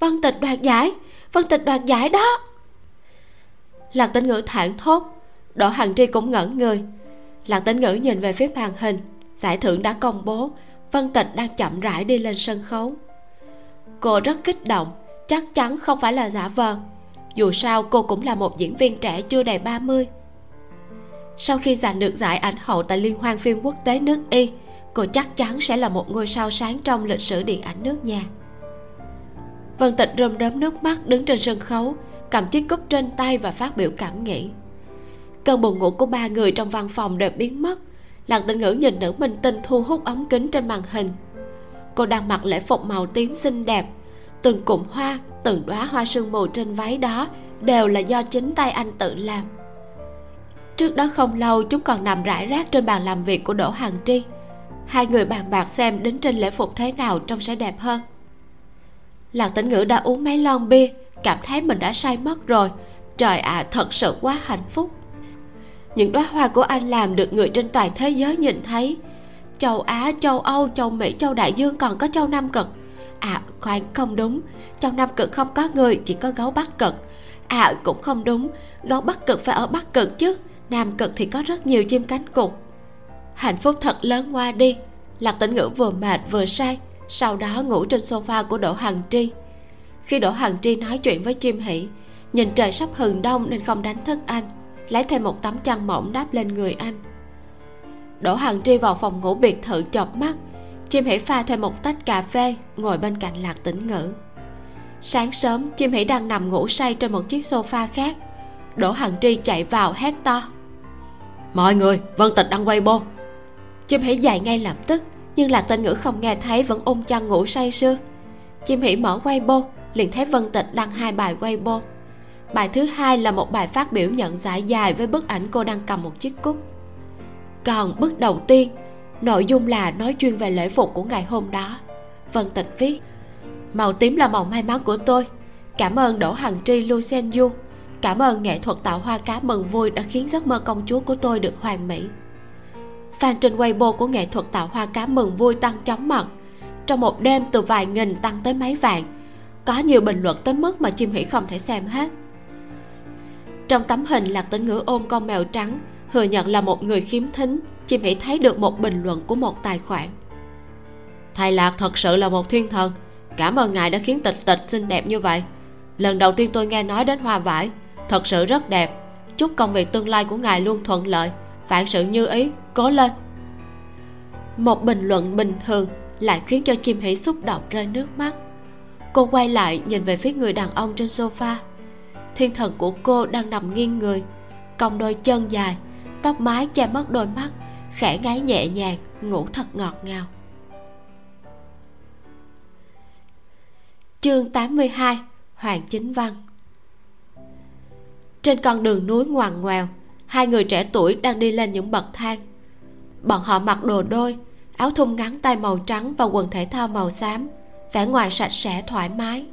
Vân tịch đoạt giải, vân tịch đoạt giải đó. Lạc tĩnh ngữ thản thốt, đỗ hằng tri cũng ngẩn người. Lạc tĩnh ngữ nhìn về phía màn hình, giải thưởng đã công bố, vân tịch đang chậm rãi đi lên sân khấu. Cô rất kích động, chắc chắn không phải là giả vờ dù sao, cô cũng là một diễn viên trẻ chưa đầy 30 sau khi giành được giải ảnh hậu tại liên hoan phim quốc tế nước y, cô chắc chắn sẽ là một ngôi sao sáng trong lịch sử điện ảnh nước nhà. Vân tịch rơm rớm nước mắt đứng trên sân khấu, cầm chiếc cúp trên tay và phát biểu cảm nghĩ. Cơn buồn ngủ của ba người trong văn phòng đều biến mất lặng tinh ngữ nhìn nữ minh tinh thu hút ống kính trên màn hình. Cô đang mặc lễ phục màu tím xinh đẹp từng cụm hoa từng đóa hoa sương mù trên váy đó đều là do chính tay anh tự làm. Trước đó không lâu chúng còn nằm rải rác trên bàn làm việc của đỗ hằng tri. Hai người bàn bạc xem đến trên lễ phục thế nào trông sẽ đẹp hơn. Lạc tĩnh ngữ đã uống mấy lon bia cảm thấy mình đã say mất rồi. Trời ạ à, thật sự quá hạnh phúc. Những đóa hoa của anh làm được người trên toàn thế giới nhìn thấy. Châu á châu âu châu mỹ châu đại dương còn có châu nam cực à khoan, không đúng. Trong nam cực không có người, chỉ có gấu bắc cực. À cũng không đúng. Gấu bắc cực phải ở bắc cực chứ. Nam cực thì có rất nhiều chim cánh cụt. Hạnh phúc thật lớn qua đi. Lạc tĩnh ngữ vừa mệt, vừa say. Sau đó ngủ trên sofa của đỗ hằng tri. Khi đỗ hằng tri nói chuyện với chim hỷ, nhìn trời sắp hừng đông nên không đánh thức anh. Lấy thêm một tấm chăn mỏng đáp lên người anh. Đỗ hằng tri vào phòng ngủ biệt thự chợp mắt chim hỷ pha thêm một tách cà phê ngồi bên cạnh lạc tĩnh ngữ. Sáng sớm chim hỷ đang nằm ngủ say trên một chiếc sofa khác. Đỗ hằng tri chạy vào hét to. Mọi người vân tịch đang quay bô. Chim hỷ dậy ngay lập tức nhưng lạc tĩnh ngữ không nghe thấy vẫn ôm chăn ngủ say sưa. Chim hỷ mở quay bô liền thấy vân tịch đăng hai bài quay bô. Bài thứ hai là một bài phát biểu nhận giải dài với bức ảnh cô đang cầm một chiếc cúp. Còn bức đầu tiên nội dung là nói chuyên về lễ phục của ngày hôm đó. Vân tịch viết, màu tím là màu may mắn của tôi. Cảm ơn đỗ hằng tri, lu sen du. Cảm ơn nghệ thuật tạo hoa cá mừng vui đã khiến giấc mơ công chúa của tôi được hoàn mỹ. Fan trên weibo của nghệ thuật tạo hoa cá mừng vui tăng chóng mặt. Trong một đêm từ vài nghìn tăng tới mấy vạn. Có nhiều bình luận tới mức mà chim hỉ không thể xem hết. Trong tấm hình lạc tĩnh ngữ ôm con mèo trắng, thừa nhận là một người khiếm thính chim hỷ thấy được một bình luận của một tài khoản. Thầy lạc thật sự là một thiên thần. Cảm ơn ngài đã khiến tịch tịch xinh đẹp như vậy. Lần đầu tiên tôi nghe nói đến hoa vải. Thật sự rất đẹp. Chúc công việc tương lai của ngài luôn thuận lợi. Vạn sự như ý, cố lên. Một bình luận bình thường lại khiến cho chim hỉ xúc động rơi nước mắt. Cô quay lại nhìn về phía người đàn ông trên sofa. Thiên thần của cô đang nằm nghiêng người cong đôi chân dài, tóc mái che mất đôi mắt khẽ ngáy nhẹ nhàng, ngủ thật ngọt ngào. Chương 82 Hoàng Chính Văn. Trên con đường núi ngoằn ngoèo, Hai người trẻ tuổi đang đi lên những bậc thang. Bọn họ mặc đồ đôi, Áo thun ngắn tay màu trắng và quần thể thao màu xám, vẻ ngoài sạch sẽ, thoải mái.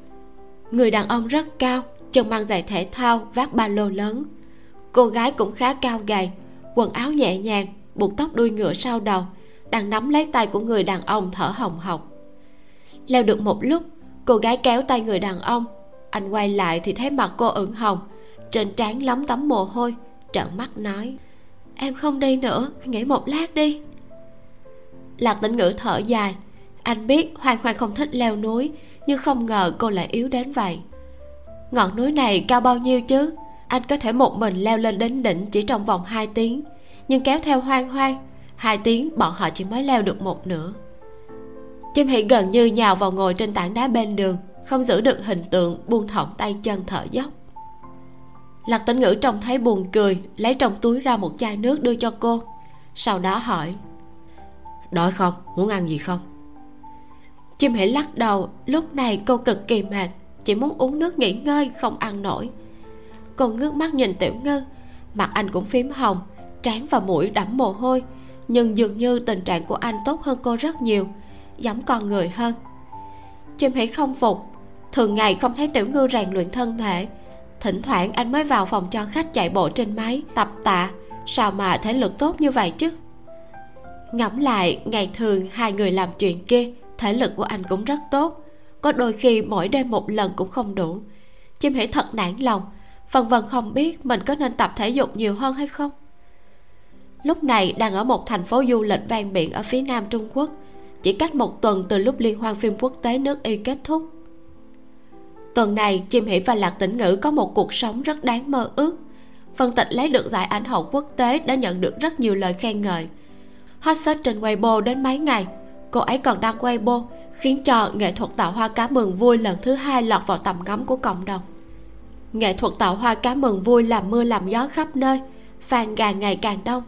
Người đàn ông rất cao, chân mang giày thể thao, vác ba lô lớn. Cô gái cũng khá cao gầy, quần áo nhẹ nhàng buộc tóc đuôi ngựa sau đầu, đang nắm lấy tay của người đàn ông thở hồng hộc. Leo được một lúc, cô gái kéo tay người đàn ông. Anh quay lại thì thấy mặt cô ửng hồng, trên trán lấm tấm mồ hôi, trợn mắt nói, em không đi nữa, nghỉ một lát đi. Lạc tĩnh ngữ thở dài, anh biết hoang hoang không thích leo núi, nhưng không ngờ cô lại yếu đến vậy. Ngọn núi này cao bao nhiêu chứ? Anh có thể một mình leo lên đến đỉnh chỉ trong vòng 2 tiếng nhưng kéo theo hoang hoang. Hai tiếng, bọn họ chỉ mới leo được một nửa. Chim hỉ gần như nhào vào ngồi trên tảng đá bên đường, không giữ được hình tượng buông thõng tay chân thở dốc. Lạc tĩnh ngữ trông thấy buồn cười, lấy trong túi ra một chai nước đưa cho cô. Sau đó hỏi, đói không? Muốn ăn gì không? Chim hỉ lắc đầu, lúc này cô cực kỳ mệt, chỉ muốn uống nước nghỉ ngơi, không ăn nổi. Cô ngước mắt nhìn tiểu ngư, mặt anh cũng phím hồng trán và mũi đẫm mồ hôi, nhưng dường như tình trạng của anh tốt hơn cô rất nhiều, giống con người hơn. Chim hỉ không phục, thường ngày không thấy tiểu ngư rèn luyện thân thể. Thỉnh thoảng anh mới vào phòng cho khách chạy bộ trên máy, tập tạ. Sao mà thể lực tốt như vậy chứ? Ngẫm lại, ngày thường hai người làm chuyện kia thể lực của anh cũng rất tốt. Có đôi khi mỗi đêm một lần cũng không đủ. Chim hỉ thật nản lòng phần vân không biết mình có nên tập thể dục nhiều hơn hay không lúc này đang ở một thành phố du lịch ven biển ở phía nam trung quốc. Chỉ cách một tuần từ lúc liên hoan phim quốc tế nước y kết thúc. Tuần này, chim hỷ và lạc tĩnh ngữ có một cuộc sống rất đáng mơ ước. Phân tịch lấy được giải ảnh hậu quốc tế đã nhận được rất nhiều lời khen ngợi. Hot search trên weibo đến mấy ngày, cô ấy còn đăng weibo, khiến cho nghệ thuật tạo hoa cá mừng vui lần thứ hai lọt vào tầm ngắm của cộng đồng. Nghệ thuật tạo hoa cá mừng vui làm mưa làm gió khắp nơi fan gà ngày càng đông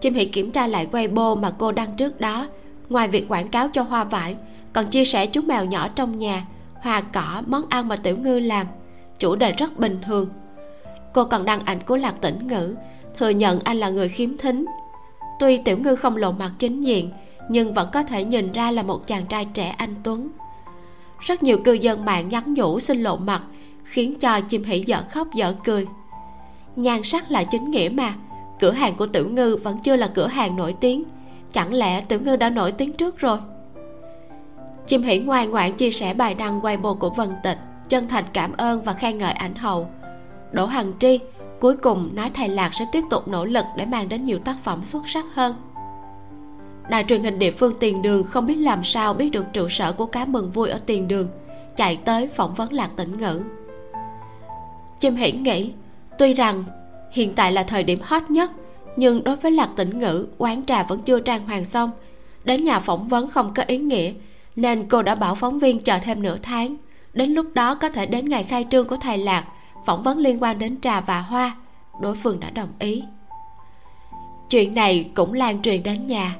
chim hỷ kiểm tra lại weibo mà cô đăng trước đó. Ngoài việc quảng cáo cho hoa vải, còn chia sẻ chú mèo nhỏ trong nhà, hoa cỏ, món ăn mà tiểu ngư làm. Chủ đề rất bình thường. Cô còn đăng ảnh của lạc tĩnh ngữ, thừa nhận anh là người khiếm thính. Tuy tiểu ngư không lộ mặt chính diện, nhưng vẫn có thể nhìn ra là một chàng trai trẻ anh tuấn. Rất nhiều cư dân mạng nhắn nhủ xin lộ mặt, khiến cho chim hỉ dở khóc dở cười. Nhan sắc là chính nghĩa mà cửa hàng của tiểu ngư vẫn chưa là cửa hàng nổi tiếng. Chẳng lẽ tiểu ngư đã nổi tiếng trước rồi? Chim hỉ ngoan ngoãn chia sẻ bài đăng quay bồ của vân tịch, chân thành cảm ơn và khen ngợi ảnh hậu. Đỗ hằng tri, cuối cùng nói thầy lạc sẽ tiếp tục nỗ lực để mang đến nhiều tác phẩm xuất sắc hơn. Đài truyền hình địa phương tiền đường không biết làm sao biết được trụ sở của cá mừng vui ở tiền đường, chạy tới phỏng vấn lạc tĩnh ngữ. Chim hỉ nghĩ, tuy rằng hiện tại là thời điểm hot nhất, nhưng đối với lạc tĩnh ngữ, quán trà vẫn chưa trang hoàng xong. Đến nhà phỏng vấn không có ý nghĩa, nên cô đã bảo phóng viên chờ thêm nửa tháng. Đến lúc đó có thể đến ngày khai trương của thầy lạc, phỏng vấn liên quan đến trà và hoa. Đối phương đã đồng ý. Chuyện này cũng lan truyền đến nhà.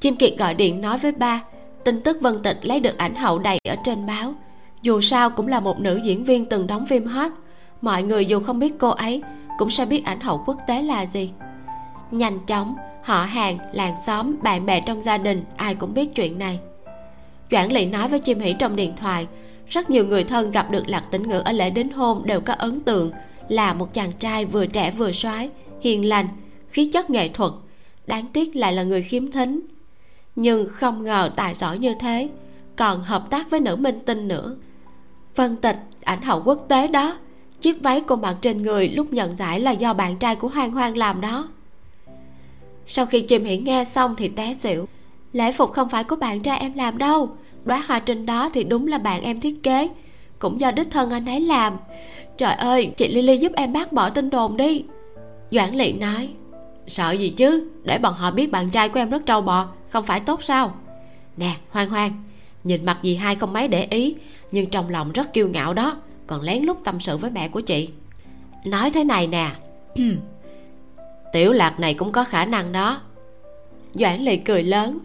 Chim kiệt gọi điện nói với ba, tin tức vân tịch lấy được ảnh hậu đầy ở trên báo. Dù sao cũng là một nữ diễn viên từng đóng phim hot. Mọi người dù không biết cô ấy cũng sẽ biết ảnh hậu quốc tế là gì. Nhanh chóng, họ hàng, làng xóm, bạn bè trong gia đình, ai cũng biết chuyện này. Doãn lỵ nói với chim hỉ trong điện thoại, rất nhiều người thân gặp được lạc tĩnh ngữ ở lễ đính hôn đều có ấn tượng, là một chàng trai vừa trẻ vừa soái, hiền lành, khí chất nghệ thuật, đáng tiếc lại là người khiếm thính. Nhưng không ngờ tài giỏi như thế, còn hợp tác với nữ minh tinh nữa. Phân tịch, ảnh hậu quốc tế đó chiếc váy cô mặc trên người lúc nhận giải là do bạn trai của hoang hoang làm đó. Sau khi chim hiển nghe xong thì té xỉu. Lễ phục không phải của bạn trai em làm đâu. Đóa hoa trên đó thì đúng là bạn em thiết kế. Cũng do đích thân anh ấy làm. Trời ơi, chị lily giúp em bác bỏ tin đồn đi. Doãn lị nói, sợ gì chứ? Để bọn họ biết bạn trai của em rất trâu bò, không phải tốt sao? Nè hoang hoang nhìn mặt gì hai không mấy để ý, nhưng trong lòng rất kiêu ngạo đó còn lén lút tâm sự với mẹ của chị. Nói thế này nè. Tiểu lạc này cũng có khả năng đó. Doãn lì cười lớn.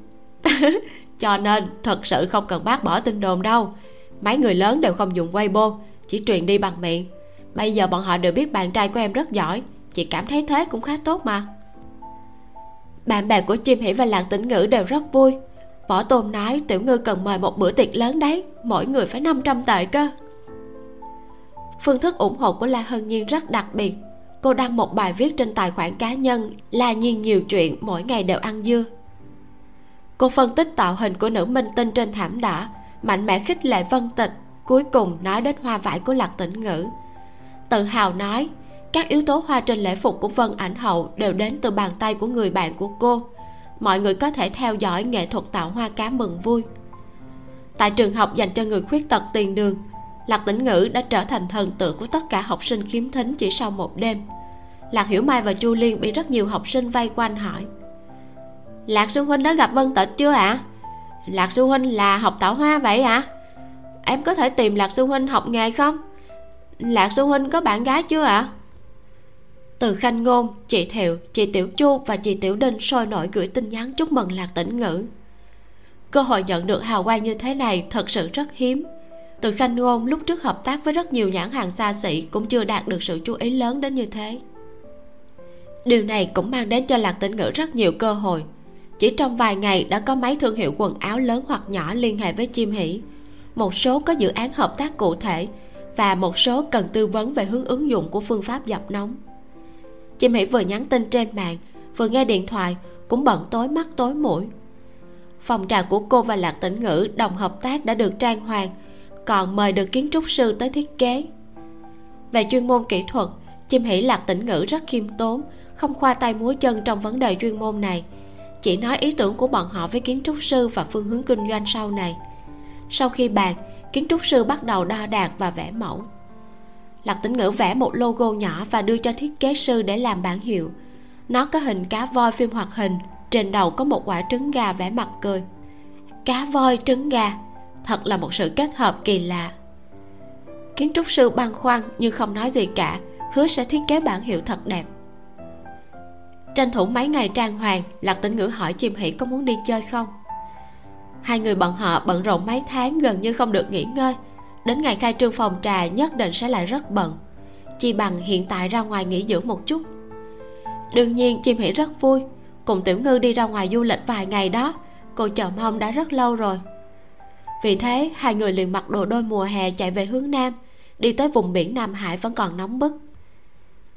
Cho nên, thật sự không cần bác bỏ tin đồn đâu. Mấy người lớn đều không dùng weibo, chỉ truyền đi bằng miệng. Bây giờ bọn họ đều biết bạn trai của em rất giỏi. Chị cảm thấy thế cũng khá tốt mà. Bạn bè của chim hỉ và làng tĩnh ngữ đều rất vui. Võ tôn nói, tiểu ngư cần mời một bữa tiệc lớn đấy. Mỗi người phải 500 tệ cơ phương thức ủng hộ của la hân nhiên rất đặc biệt. Cô đăng một bài viết trên tài khoản cá nhân, la nhiên nhiều chuyện, mỗi ngày đều ăn dưa. Cô phân tích tạo hình của nữ minh tinh trên thảm đỏ, mạnh mẽ khích lệ vân tịch, cuối cùng nói đến hoa vải của lạc tĩnh ngữ. Tự hào nói, các yếu tố hoa trên lễ phục của vân ảnh hậu đều đến từ bàn tay của người bạn của cô. Mọi người có thể theo dõi nghệ thuật tạo hoa cá mừng vui. Tại trường học dành cho người khuyết tật tiền đường lạc tĩnh ngữ đã trở thành thần tượng của tất cả học sinh khiếm thính chỉ sau một đêm lạc hiểu mai và chu liên bị rất nhiều học sinh vây quanh hỏi lạc sư huynh đã gặp vân tịch chưa ạ à? lạc sư huynh là học tạo hoa vậy ạ à? em có thể tìm lạc sư huynh học nghề không lạc sư huynh có bạn gái chưa ạ à? từ khanh ngôn, chị thiệu, chị tiểu chu và chị tiểu đinh sôi nổi gửi tin nhắn chúc mừng lạc tĩnh ngữ cơ hội nhận được hào quang như thế này thật sự rất hiếm từ khanh ngôn lúc trước hợp tác với rất nhiều nhãn hàng xa xỉ cũng chưa đạt được sự chú ý lớn đến như thế. Điều này cũng mang đến cho lạc tĩnh ngữ rất nhiều cơ hội. Chỉ trong vài ngày đã có mấy thương hiệu quần áo lớn hoặc nhỏ liên hệ với chim hỷ. Một số có dự án hợp tác cụ thể và một số cần tư vấn về hướng ứng dụng của phương pháp dập nóng. Chim hỷ vừa nhắn tin trên mạng, vừa nghe điện thoại, cũng bận tối mắt tối mũi. Phòng trà của cô và lạc tĩnh ngữ đồng hợp tác đã được trang hoàng còn mời được kiến trúc sư tới thiết kế. Về chuyên môn kỹ thuật, chim hỷ lạc tĩnh ngữ rất khiêm tốn, không khoa tay múa chân trong vấn đề chuyên môn này, chỉ nói ý tưởng của bọn họ với kiến trúc sư và phương hướng kinh doanh sau này. Sau khi bàn, kiến trúc sư bắt đầu đo đạc và vẽ mẫu. Lạc tĩnh ngữ vẽ một logo nhỏ và đưa cho thiết kế sư để làm bản hiệu. Nó có hình cá voi phim hoạt hình, trên đầu có một quả trứng gà vẽ mặt cười. Cá voi trứng gà thật là một sự kết hợp kỳ lạ. Kiến trúc sư băn khoăn nhưng không nói gì cả, hứa sẽ thiết kế bản hiệu thật đẹp. Tranh thủ mấy ngày trang hoàng, lạc tĩnh ngữ hỏi chim hỉ có muốn đi chơi không? Hai người bọn họ bận rộn mấy tháng gần như không được nghỉ ngơi. Đến ngày khai trương phòng trà nhất định sẽ lại rất bận. Chi bằng hiện tại ra ngoài nghỉ dưỡng một chút. Đương nhiên chim hỉ rất vui. Cùng tiểu ngư đi ra ngoài du lịch vài ngày đó, cô chờ mong đã rất lâu rồi vì thế, hai người liền mặc đồ đôi mùa hè chạy về hướng nam. Đi tới vùng biển nam hải vẫn còn nóng bức.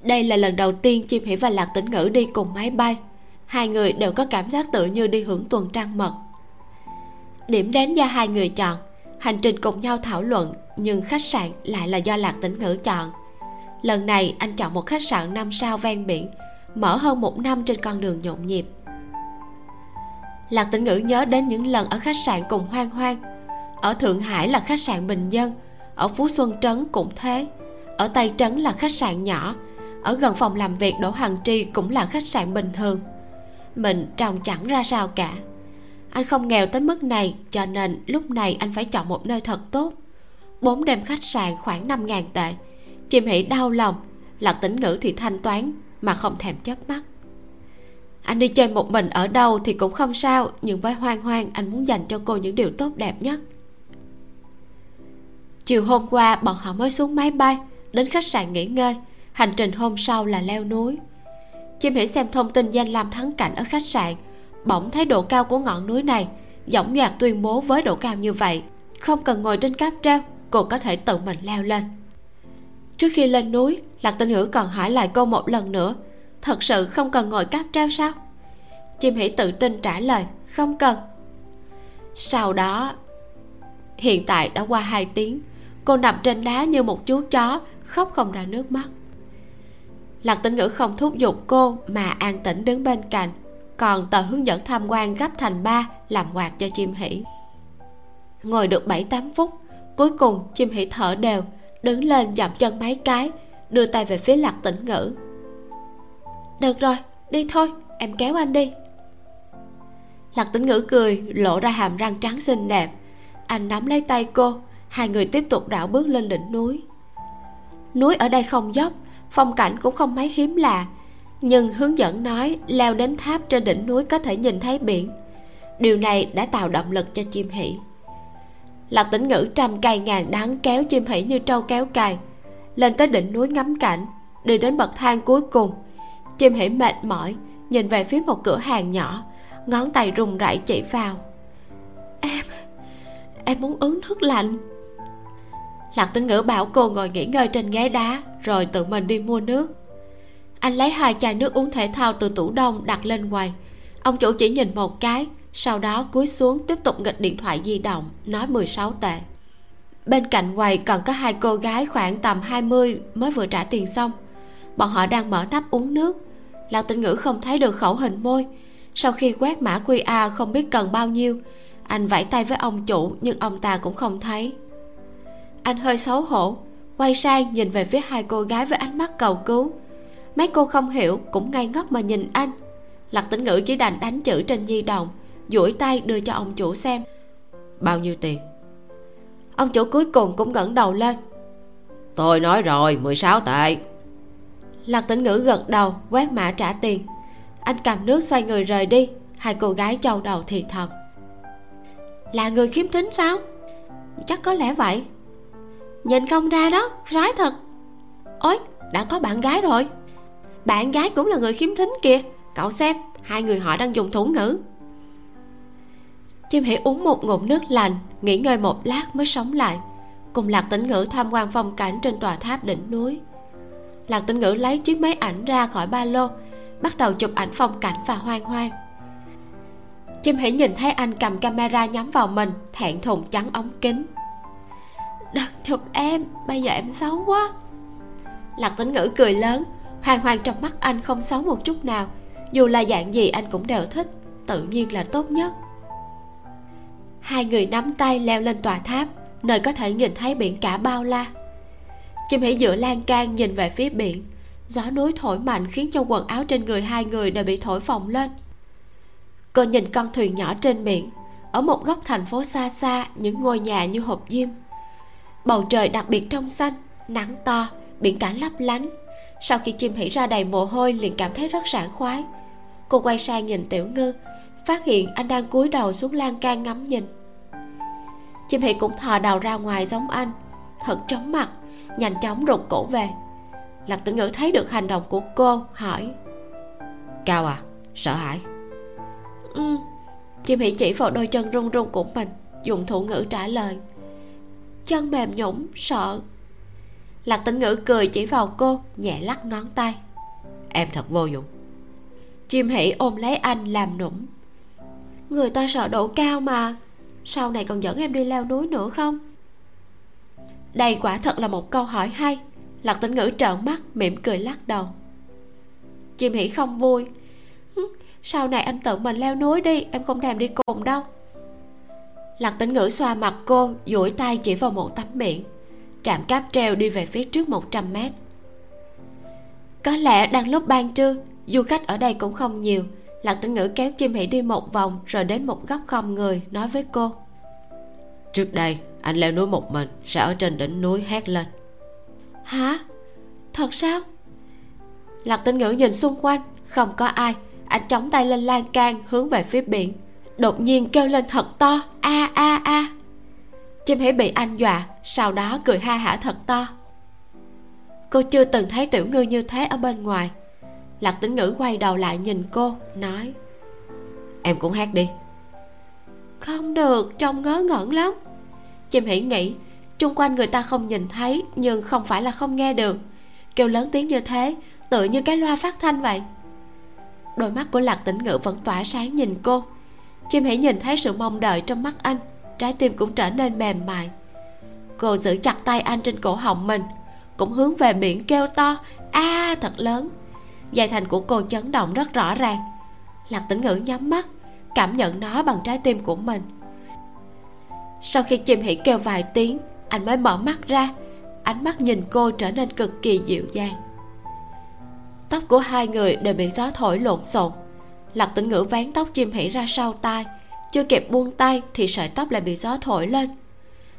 Đây là lần đầu tiên chim hỉ và lạc tĩnh ngữ đi cùng máy bay. Hai người đều có cảm giác tự như đi hưởng tuần trăng mật. Điểm đến do hai người chọn, hành trình cùng nhau thảo luận, nhưng khách sạn lại là do lạc tĩnh ngữ chọn. Lần này, anh chọn một khách sạn năm sao ven biển, mở hơn một năm trên con đường nhộn nhịp. Lạc tĩnh ngữ nhớ đến những lần ở khách sạn cùng hoang hoang ở thượng hải là khách sạn bình dân, ở phú xuân trấn cũng thế. Ở tây trấn là khách sạn nhỏ, ở gần phòng làm việc đỗ hằng tri cũng là khách sạn bình thường. Mình trông chẳng ra sao cả. Anh không nghèo tới mức này, cho nên lúc này anh phải chọn một nơi thật tốt. Bốn đêm khách sạn khoảng năm ngàn tệ. Chim hỉ đau lòng, lạc tĩnh ngữ thì thanh toán mà không thèm chớp mắt. Anh đi chơi một mình ở đâu thì cũng không sao, nhưng với hoang hoang anh muốn dành cho cô những điều tốt đẹp nhất chiều hôm qua, bọn họ mới xuống máy bay, đến khách sạn nghỉ ngơi. Hành trình hôm sau là leo núi. Chim hỷ xem thông tin danh lam thắng cảnh ở khách sạn, bỗng thấy độ cao của ngọn núi này dõng dạc tuyên bố với độ cao như vậy. Không cần ngồi trên cáp treo, cô có thể tự mình leo lên. Trước khi lên núi, lạc tinh ngữ còn hỏi lại cô một lần nữa, thật sự không cần ngồi cáp treo sao? Chim hỉ tự tin trả lời, không cần. Sau đó, hiện tại đã qua hai tiếng cô nằm trên đá như một chú chó, khóc không ra nước mắt. Lạc tĩnh ngữ không thúc giục cô mà an tĩnh đứng bên cạnh, còn tờ hướng dẫn tham quan gấp thành ba làm quạt cho chim hỉ ngồi được bảy tám phút, cuối cùng chim hỉ thở đều, đứng lên dậm chân mấy cái, đưa tay về phía lạc tĩnh ngữ. Được rồi, đi thôi, em kéo anh đi. Lạc tĩnh ngữ cười, lộ ra hàm răng trắng xinh đẹp. Anh nắm lấy tay cô hai người tiếp tục rảo bước lên đỉnh núi. Núi ở đây không dốc, phong cảnh cũng không mấy hiếm lạ, nhưng hướng dẫn nói leo đến tháp trên đỉnh núi có thể nhìn thấy biển. Điều này đã tạo động lực cho chim hỷ. Lạc tĩnh ngữ trăm cây ngàn đắng kéo chim hỷ như trâu kéo cày lên tới đỉnh núi ngắm cảnh, đi đến bậc thang cuối cùng. Chim hỉ mệt mỏi, nhìn về phía một cửa hàng nhỏ, ngón tay run rẩy chỉ vào. Em em muốn uống nước lạnh lạc tĩnh ngữ bảo cô ngồi nghỉ ngơi trên ghế đá, rồi tự mình đi mua nước. Anh lấy hai chai nước uống thể thao từ tủ đông đặt lên quầy. Ông chủ chỉ nhìn một cái, sau đó cúi xuống tiếp tục nghịch điện thoại di động, nói 16 tệ. Bên cạnh quầy còn có hai cô gái khoảng tầm 20 mới vừa trả tiền xong. Bọn họ đang mở nắp uống nước. Lạc tĩnh ngữ không thấy được khẩu hình môi. Sau khi quét mã qr không biết cần bao nhiêu, anh vẫy tay với ông chủ nhưng ông ta cũng không thấy anh hơi xấu hổ quay sang nhìn về phía hai cô gái với ánh mắt cầu cứu. Mấy cô không hiểu cũng ngây ngốc mà nhìn anh. Lạc tĩnh ngữ chỉ đành đánh chữ trên di động duỗi tay đưa cho ông chủ xem. Bao nhiêu tiền? Ông chủ cuối cùng cũng ngẩng đầu lên. Tôi nói rồi 16 tệ. Lạc tĩnh ngữ gật đầu quét mã trả tiền. Anh cầm nước xoay người rời đi hai cô gái châu đầu thì thầm. Là người khiếm thính sao? Chắc có lẽ vậy nhìn không ra đó, rái thật. Ôi, đã có bạn gái rồi. Bạn gái cũng là người khiếm thính kìa. Cậu xem, hai người họ đang dùng thủ ngữ. Chim hỉ uống một ngụm nước lành, nghỉ ngơi một lát mới sống lại. Cùng lạc tĩnh ngữ tham quan phong cảnh trên tòa tháp đỉnh núi. Lạc tĩnh ngữ lấy chiếc máy ảnh ra khỏi ba lô, bắt đầu chụp ảnh phong cảnh và hoang hoang. Chim hỉ nhìn thấy anh cầm camera nhắm vào mình, thẹn thùng chắn ống kính đợt chụp em, bây giờ em xấu quá. Lạc tĩnh ngữ cười lớn, hoàng hoàng trong mắt anh không xấu một chút nào. Dù là dạng gì anh cũng đều thích, tự nhiên là tốt nhất. Hai người nắm tay leo lên tòa tháp, nơi có thể nhìn thấy biển cả bao la. Chim hỉ dựa lan can nhìn về phía biển. Gió núi thổi mạnh khiến cho quần áo trên người hai người đều bị thổi phồng lên. Cô nhìn con thuyền nhỏ trên biển, ở một góc thành phố xa xa, những ngôi nhà như hộp diêm bầu trời đặc biệt trong xanh nắng to biển cả lấp lánh. Sau khi chim hỉ ra đầy mồ hôi liền cảm thấy rất sảng khoái. Cô quay sang nhìn tiểu ngư phát hiện anh đang cúi đầu xuống lan can ngắm nhìn. Chim hỉ cũng thò đầu ra ngoài giống anh thật chóng mặt nhanh chóng rụt cổ về. Lạc tử ngữ thấy được hành động của cô hỏi. Cao à sợ hãi? Ừ chim hỉ chỉ vào đôi chân run run của mình dùng thủ ngữ trả lời chân mềm nhũng sợ. Lạc tĩnh ngữ cười chỉ vào cô, nhẹ lắc ngón tay. Em thật vô dụng. Chim hỉ ôm lấy anh làm nũng. Người ta sợ độ cao mà, sau này còn dẫn em đi leo núi nữa không? Đây quả thật là một câu hỏi hay. Lạc tĩnh ngữ trợn mắt, mỉm cười lắc đầu. Chim hỉ không vui. Sau này anh tự mình leo núi đi, em không thèm đi cùng đâu lạc tĩnh ngữ xoa mặt cô duỗi tay chỉ vào một tấm miệng trạm cáp treo đi về phía trước 100 mét. Có lẽ đang lúc ban trưa du khách ở đây cũng không nhiều. Lạc tĩnh ngữ kéo chim hỉ đi một vòng rồi đến một góc không người nói với cô. Trước đây anh leo núi một mình sẽ ở trên đỉnh núi hét lên. Hả? Thật sao? Lạc tĩnh ngữ nhìn xung quanh không có ai. Anh chống tay lên lan can hướng về phía biển đột nhiên kêu lên thật to, a a a. Chim hãy bị anh dọa, sau đó cười ha hả thật to. Cô chưa từng thấy tiểu ngư như thế ở bên ngoài. Lạc tĩnh ngữ quay đầu lại nhìn cô, nói, em cũng hát đi. Không được, trông ngớ ngẩn lắm. Chim hỉ nghĩ chung quanh người ta không nhìn thấy, nhưng không phải là không nghe được. Kêu lớn tiếng như thế, tự như cái loa phát thanh vậy. Đôi mắt của lạc tĩnh ngữ vẫn tỏa sáng nhìn cô chim hãy nhìn thấy sự mong đợi trong mắt anh, trái tim cũng trở nên mềm mại. Cô giữ chặt tay anh trên cổ họng mình, cũng hướng về biển kêu to, a, thật lớn. Dây thành của cô chấn động rất rõ ràng. Lạc tĩnh ngữ nhắm mắt, cảm nhận nó bằng trái tim của mình. Sau khi chim hỉ kêu vài tiếng, anh mới mở mắt ra, ánh mắt nhìn cô trở nên cực kỳ dịu dàng. Tóc của hai người đều bị gió thổi lộn xộn lạc tĩnh ngữ vén tóc chim hỉ ra sau tai. Chưa kịp buông tay thì sợi tóc lại bị gió thổi lên.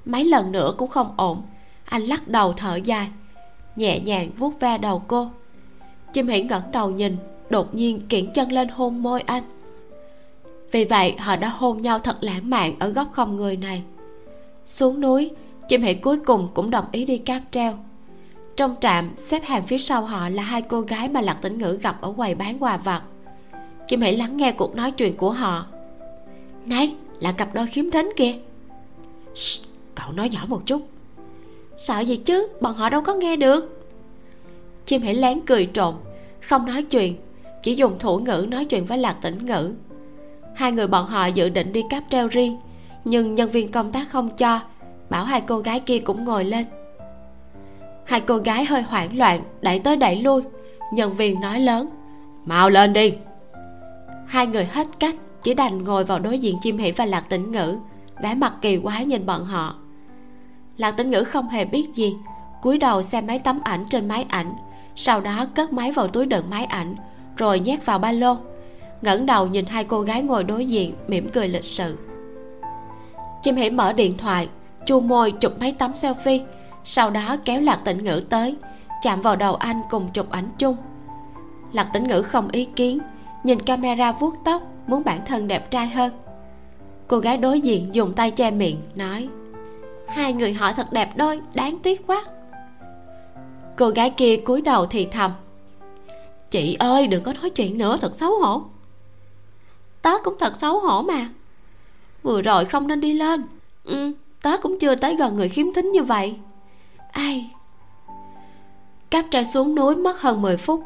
Mấy lần nữa cũng không ổn. Anh lắc đầu thở dài, nhẹ nhàng vuốt ve đầu cô. Chim hỉ ngẩng đầu nhìn, đột nhiên kiển chân lên hôn môi anh. Vì vậy, họ đã hôn nhau thật lãng mạn ở góc không người này. Xuống núi, chim hỉ cuối cùng cũng đồng ý đi cáp treo. Trong trạm, xếp hàng phía sau họ là hai cô gái mà lạc tĩnh ngữ gặp ở quầy bán quà vặt chim hãy lắng nghe cuộc nói chuyện của họ. Này là cặp đôi khiếm thính kìa. Shh, cậu nói nhỏ một chút. Sợ gì chứ bọn họ đâu có nghe được. Chim hãy lén cười trộm không nói chuyện chỉ dùng thủ ngữ nói chuyện với lạc tĩnh ngữ. Hai người bọn họ dự định đi cáp treo riêng nhưng nhân viên công tác không cho bảo hai cô gái kia cũng ngồi lên. Hai cô gái hơi hoảng loạn đẩy tới đẩy lui nhân viên nói lớn mau lên đi hai người hết cách, chỉ đành ngồi vào đối diện chim hỉ và lạc tĩnh ngữ. Vẻ mặt kỳ quái nhìn bọn họ. Lạc tĩnh ngữ không hề biết gì, cúi đầu xem mấy tấm ảnh trên máy ảnh. Sau đó cất máy vào túi đựng máy ảnh, rồi nhét vào ba lô. Ngẩng đầu nhìn hai cô gái ngồi đối diện, mỉm cười lịch sự. Chim hỉ mở điện thoại, chu môi chụp mấy tấm selfie, sau đó kéo lạc tĩnh ngữ tới, chạm vào đầu anh cùng chụp ảnh chung. Lạc tĩnh ngữ không ý kiến nhìn camera vuốt tóc, muốn bản thân đẹp trai hơn. Cô gái đối diện dùng tay che miệng, nói, hai người họ thật đẹp đôi, đáng tiếc quá. Cô gái kia cúi đầu thì thầm, chị ơi, đừng có nói chuyện nữa, thật xấu hổ. Tớ cũng thật xấu hổ mà. Vừa rồi không nên đi lên. Ừ tớ cũng chưa tới gần người khiếm thính như vậy. Ai? Cáp treo xuống núi mất hơn 10 phút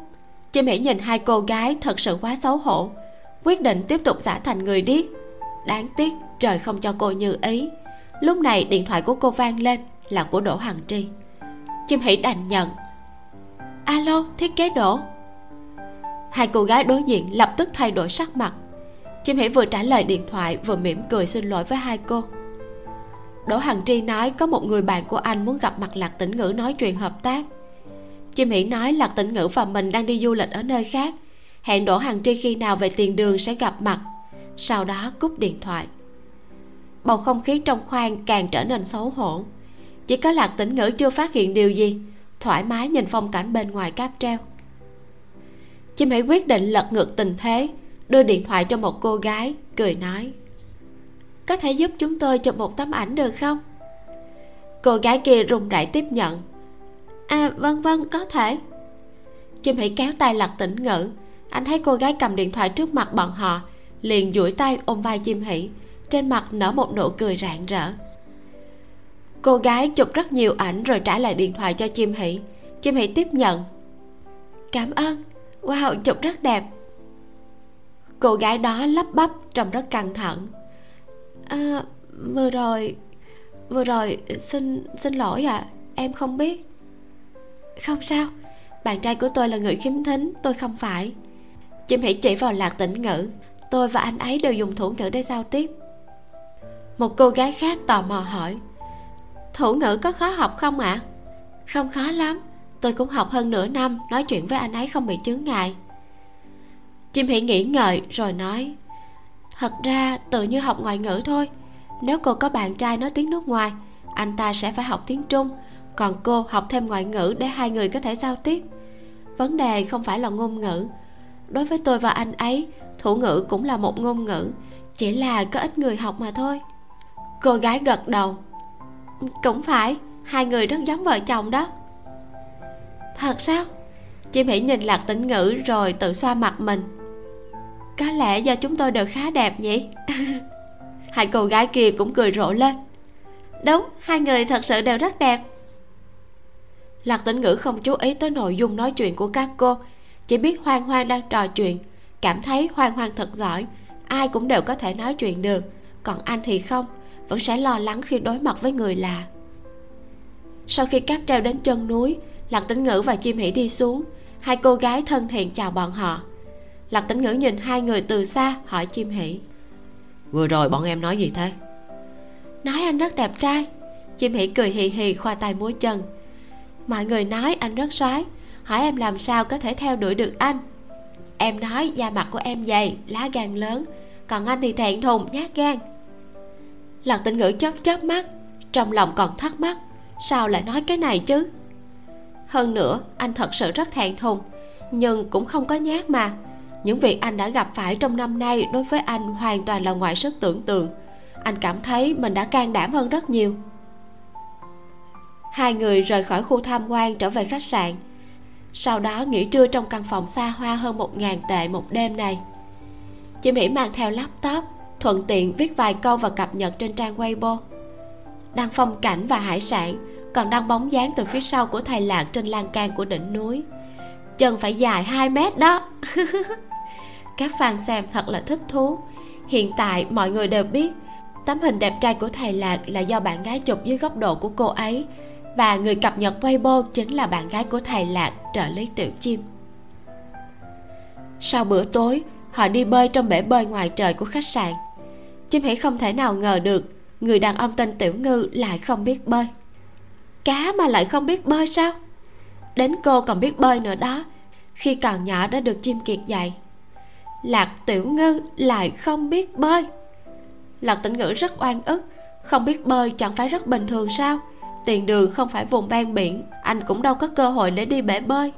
chim hỉ nhìn hai cô gái thật sự quá xấu hổ, quyết định tiếp tục giả thành người điếc. Đáng tiếc, trời không cho cô như ý. Lúc này điện thoại của cô vang lên, là của đỗ hằng tri. Chim hỉ đành nhận. Alo, thiết kế đỗ. Hai cô gái đối diện lập tức thay đổi sắc mặt. Chim hỉ vừa trả lời điện thoại, vừa mỉm cười xin lỗi với hai cô. Đỗ hằng tri nói có một người bạn của anh muốn gặp mặt lạc tĩnh ngữ nói chuyện hợp tác chim hỉ nói lạc tĩnh ngữ và mình đang đi du lịch ở nơi khác. Hẹn đỗ hằng tri khi nào về tiền đường sẽ gặp mặt. Sau đó cúp điện thoại. Bầu không khí trong khoang càng trở nên xấu hổ. Chỉ có lạc tĩnh ngữ chưa phát hiện điều gì, thoải mái nhìn phong cảnh bên ngoài cáp treo. Chim hãy quyết định lật ngược tình thế, đưa điện thoại cho một cô gái, cười nói, có thể giúp chúng tôi chụp một tấm ảnh được không? Cô gái kia run rẩy tiếp nhận à vâng vâng có thể. Chim hãy kéo tay lật tĩnh ngữ anh thấy cô gái cầm điện thoại trước mặt bọn họ liền duỗi tay ôm vai chim hỉ trên mặt nở một nụ cười rạng rỡ. Cô gái chụp rất nhiều ảnh rồi trả lại điện thoại cho chim hỉ chim hỉ tiếp nhận. Cảm ơn. Wow chụp rất đẹp. Cô gái đó lắp bắp trông rất căng thẳng. À, vừa rồi vừa rồi xin xin lỗi ạ. À, em không biết không sao, bạn trai của tôi là người khiếm thính, tôi không phải. Chim hỉ chỉ vào lạc tĩnh ngữ, tôi và anh ấy đều dùng thủ ngữ để giao tiếp. Một cô gái khác tò mò hỏi, thủ ngữ có khó học không ạ? À? không khó lắm, tôi cũng học hơn nửa năm nói chuyện với anh ấy không bị chướng ngại. Chim hỉ nghĩ ngợi rồi nói, thật ra tự như học ngoại ngữ thôi, nếu cô có bạn trai nói tiếng nước ngoài, anh ta sẽ phải học tiếng trung còn cô học thêm ngoại ngữ để hai người có thể giao tiếp. Vấn đề không phải là ngôn ngữ. Đối với tôi và anh ấy, thủ ngữ cũng là một ngôn ngữ, chỉ là có ít người học mà thôi. Cô gái gật đầu. Cũng phải, hai người rất giống vợ chồng đó. Thật sao? Chim hỉ nhìn lạc tĩnh ngữ rồi tự xoa mặt mình. Có lẽ do chúng tôi đều khá đẹp nhỉ? Hai cô gái kia cũng cười rộ lên. Đúng, hai người thật sự đều rất đẹp lạc tĩnh ngữ không chú ý tới nội dung nói chuyện của các cô chỉ biết hoang hoang đang trò chuyện cảm thấy hoang hoang thật giỏi ai cũng đều có thể nói chuyện được còn anh thì không vẫn sẽ lo lắng khi đối mặt với người lạ. Sau khi cáp treo đến chân núi lạc tĩnh ngữ và chim hỉ đi xuống hai cô gái thân thiện chào bọn họ. Lạc tĩnh ngữ nhìn hai người từ xa hỏi chim hỉ vừa rồi bọn em nói gì thế? Nói anh rất đẹp trai. Chim hỉ cười hì hì khoa tay múa chân mọi người nói anh rất soái, hỏi em làm sao có thể theo đuổi được anh. Em nói da mặt của em dày, lá gan lớn, còn anh thì thẹn thùng, nhát gan. Lạc tinh ngữ chớp chớp mắt, trong lòng còn thắc mắc, sao lại nói cái này chứ? Hơn nữa, anh thật sự rất thẹn thùng, nhưng cũng không có nhát mà. Những việc anh đã gặp phải trong năm nay đối với anh hoàn toàn là ngoài sức tưởng tượng. Anh cảm thấy mình đã can đảm hơn rất nhiều hai người rời khỏi khu tham quan trở về khách sạn. Sau đó nghỉ trưa trong căn phòng xa hoa hơn một ngàn tệ một đêm này. Chị mỹ mang theo laptop, thuận tiện viết vài câu và cập nhật trên trang weibo. Đăng phong cảnh và hải sản, còn đăng bóng dáng từ phía sau của thầy lạc trên lan can của đỉnh núi. Chân phải dài 2 mét đó. Các fan xem thật là thích thú. Hiện tại mọi người đều biết, tấm hình đẹp trai của thầy lạc là do bạn gái chụp dưới góc độ của cô ấy và người cập nhật weibo chính là bạn gái của thầy lạc trợ lý tiểu chim. Sau bữa tối, họ đi bơi trong bể bơi ngoài trời của khách sạn. Chim hỉ không thể nào ngờ được, người đàn ông tên tiểu ngư lại không biết bơi. Cá mà lại không biết bơi sao? Đến cô còn biết bơi nữa đó, khi còn nhỏ đã được chim kiệt dạy. Lạc tiểu ngư lại không biết bơi. Lạc tĩnh ngữ rất oan ức, không biết bơi chẳng phải rất bình thường sao? Tiền đường không phải vùng ven biển, anh cũng đâu có cơ hội để đi bể bơi.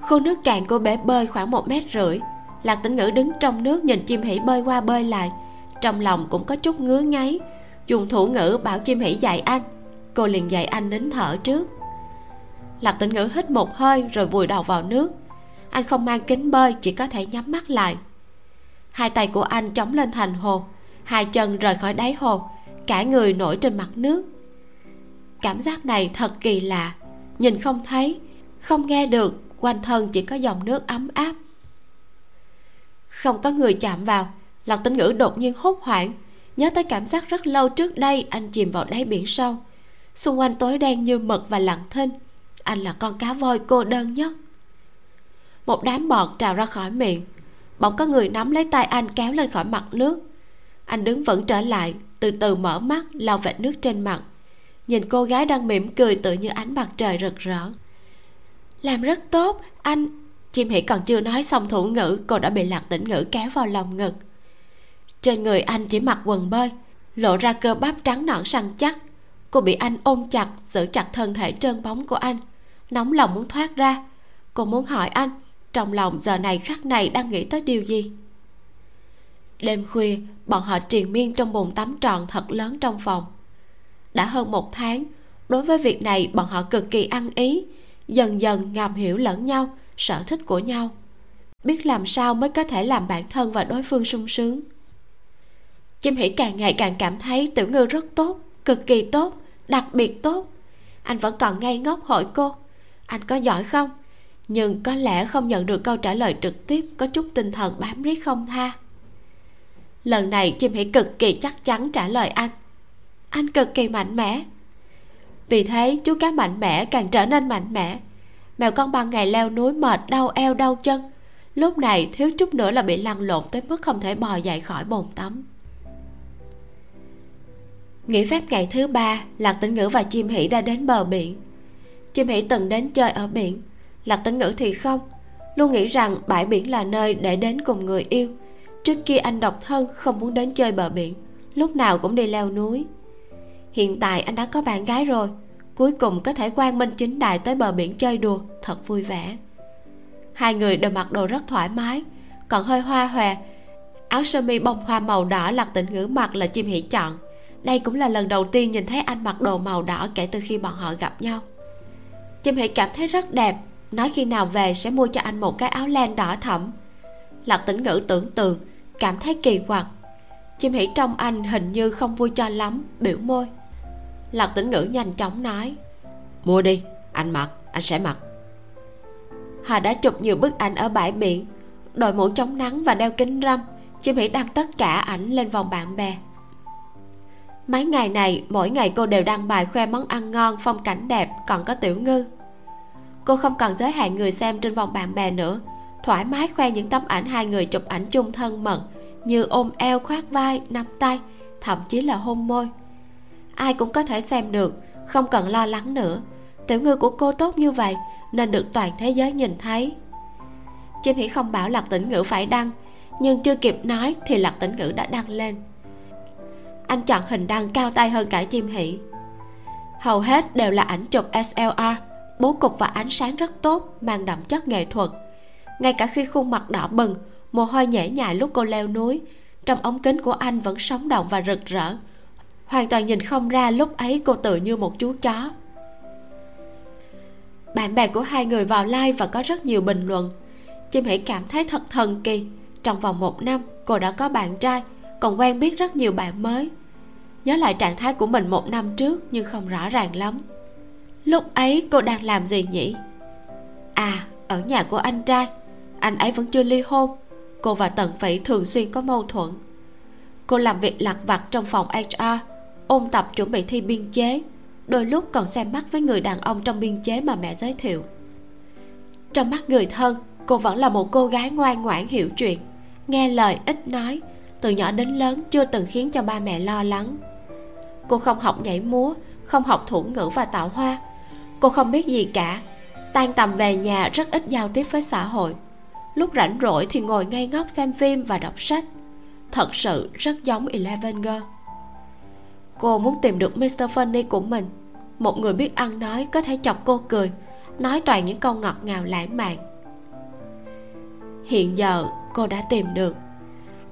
Khu nước cạn của bể bơi khoảng một mét rưỡi, lạc tĩnh ngữ đứng trong nước nhìn chim hỉ bơi qua bơi lại. Trong lòng cũng có chút ngứa ngáy, dùng thủ ngữ bảo chim hỉ dạy anh. Cô liền dạy anh nín thở trước. Lạc tĩnh ngữ hít một hơi rồi vùi đầu vào nước. Anh không mang kính bơi, chỉ có thể nhắm mắt lại. Hai tay của anh chống lên thành hồ, hai chân rời khỏi đáy hồ, cả người nổi trên mặt nước cảm giác này thật kỳ lạ. Nhìn không thấy, không nghe được, quanh thân chỉ có dòng nước ấm áp. Không có người chạm vào lạc tĩnh ngữ đột nhiên hốt hoảng, nhớ tới cảm giác rất lâu trước đây anh chìm vào đáy biển sâu. Xung quanh tối đen như mực và lặng thinh, anh là con cá voi cô đơn nhất. Một đám bọt trào ra khỏi miệng, bỗng có người nắm lấy tay anh kéo lên khỏi mặt nước. Anh đứng vững trở lại, từ từ mở mắt, lau vệt nước trên mặt nhìn cô gái đang mỉm cười tự như ánh mặt trời rực rỡ. Làm rất tốt, anh. Chim hỉ còn chưa nói xong thủ ngữ, cô đã bị lạc tĩnh ngữ kéo vào lòng ngực. Trên người anh chỉ mặc quần bơi, lộ ra cơ bắp trắng nõn săn chắc. Cô bị anh ôm chặt, giữ chặt thân thể trơn bóng của anh. Nóng lòng muốn thoát ra. Cô muốn hỏi anh, trong lòng giờ này khắc này đang nghĩ tới điều gì? Đêm khuya, bọn họ triền miên trong bồn tắm tròn thật lớn trong phòng đã hơn một tháng. Đối với việc này, bọn họ cực kỳ ăn ý, dần dần ngầm hiểu lẫn nhau, sở thích của nhau. Biết làm sao mới có thể làm bản thân và đối phương sung sướng. Chim hỉ càng ngày càng cảm thấy tiểu ngư rất tốt, cực kỳ tốt, đặc biệt tốt. Anh vẫn còn ngây ngốc hỏi cô, anh có giỏi không? Nhưng có lẽ không nhận được câu trả lời trực tiếp, có chút tinh thần bám riết không tha? Lần này chim hỉ cực kỳ chắc chắn trả lời anh anh cực kỳ mạnh mẽ. Vì thế chú cá mạnh mẽ càng trở nên mạnh mẽ. Mèo con ban ngày leo núi mệt, đau eo, đau chân. Lúc này, thiếu chút nữa là bị lăn lộn tới mức không thể bò dậy khỏi bồn tắm. Nghỉ phép ngày thứ ba, lạc tĩnh ngữ và chim hỉ đã đến bờ biển. Chim hỉ từng đến chơi ở biển. Lạc tĩnh ngữ thì không. Luôn nghĩ rằng bãi biển là nơi để đến cùng người yêu. Trước kia anh độc thân, không muốn đến chơi bờ biển. Lúc nào cũng đi leo núi hiện tại anh đã có bạn gái rồi. Cuối cùng có thể quang minh chính đại tới bờ biển chơi đùa, thật vui vẻ. Hai người đều mặc đồ rất thoải mái, còn hơi hoa hòe. Áo sơ mi bông hoa màu đỏ lạc tịnh ngữ mặc là chim hỉ chọn. Đây cũng là lần đầu tiên nhìn thấy anh mặc đồ màu đỏ kể từ khi bọn họ gặp nhau. Chim hỉ cảm thấy rất đẹp, nói khi nào về sẽ mua cho anh một cái áo len đỏ thẫm. Lạc tĩnh ngữ tưởng tượng, cảm thấy kỳ quặc. Chim hỉ trong anh hình như không vui cho lắm, biểu môi lạc tĩnh ngữ nhanh chóng nói. Mua đi, anh mặc, anh sẽ mặc. Hà đã chụp nhiều bức ảnh ở bãi biển, đội mũ chống nắng và đeo kính râm, chim hỉ đăng tất cả ảnh lên vòng bạn bè. Mấy ngày này, mỗi ngày cô đều đăng bài khoe món ăn ngon, phong cảnh đẹp, còn có tiểu ngư. Cô không còn giới hạn người xem trên vòng bạn bè nữa, thoải mái khoe những tấm ảnh hai người chụp ảnh chung thân mật, như ôm eo khoác vai, nắm tay, thậm chí là hôn môi ai cũng có thể xem được, không cần lo lắng nữa. Tiểu ngư của cô tốt như vậy, nên được toàn thế giới nhìn thấy. Chim hỉ không bảo lạc tĩnh ngữ phải đăng, nhưng chưa kịp nói thì lạc tĩnh ngữ đã đăng lên. Anh chọn hình đăng cao tay hơn cả chim hỉ. Hầu hết đều là ảnh chụp slr bố cục và ánh sáng rất tốt, mang đậm chất nghệ thuật. Ngay cả khi khuôn mặt đỏ bừng, mồ hôi nhễ nhại lúc cô leo núi, trong ống kính của anh vẫn sống động và rực rỡ hoàn toàn nhìn không ra lúc ấy cô tự như một chú chó. Bạn bè của hai người vào like và có rất nhiều bình luận. Chim hỉ cảm thấy thật thần kỳ. Trong vòng một năm, cô đã có bạn trai, còn quen biết rất nhiều bạn mới. Nhớ lại trạng thái của mình một năm trước, nhưng không rõ ràng lắm. Lúc ấy cô đang làm gì nhỉ? À ở nhà của anh trai. Anh ấy vẫn chưa ly hôn. Cô và tần phỉ thường xuyên có mâu thuẫn. Cô làm việc lặt vặt trong phòng hr ôn tập chuẩn bị thi biên chế, đôi lúc còn xem mắt với người đàn ông trong biên chế mà mẹ giới thiệu. Trong mắt người thân, cô vẫn là một cô gái ngoan ngoãn hiểu chuyện, nghe lời, ít nói, từ nhỏ đến lớn chưa từng khiến cho ba mẹ lo lắng. Cô không học nhảy múa, không học thủ ngữ và tạo hoa, cô không biết gì cả, tan tầm về nhà rất ít giao tiếp với xã hội. Lúc rảnh rỗi thì ngồi ngây ngốc xem phim và đọc sách. Thật sự rất giống eleven girl cô muốn tìm được mr funny của mình. Một người biết ăn nói có thể chọc cô cười, nói toàn những câu ngọt ngào lãng mạn. Hiện giờ, cô đã tìm được.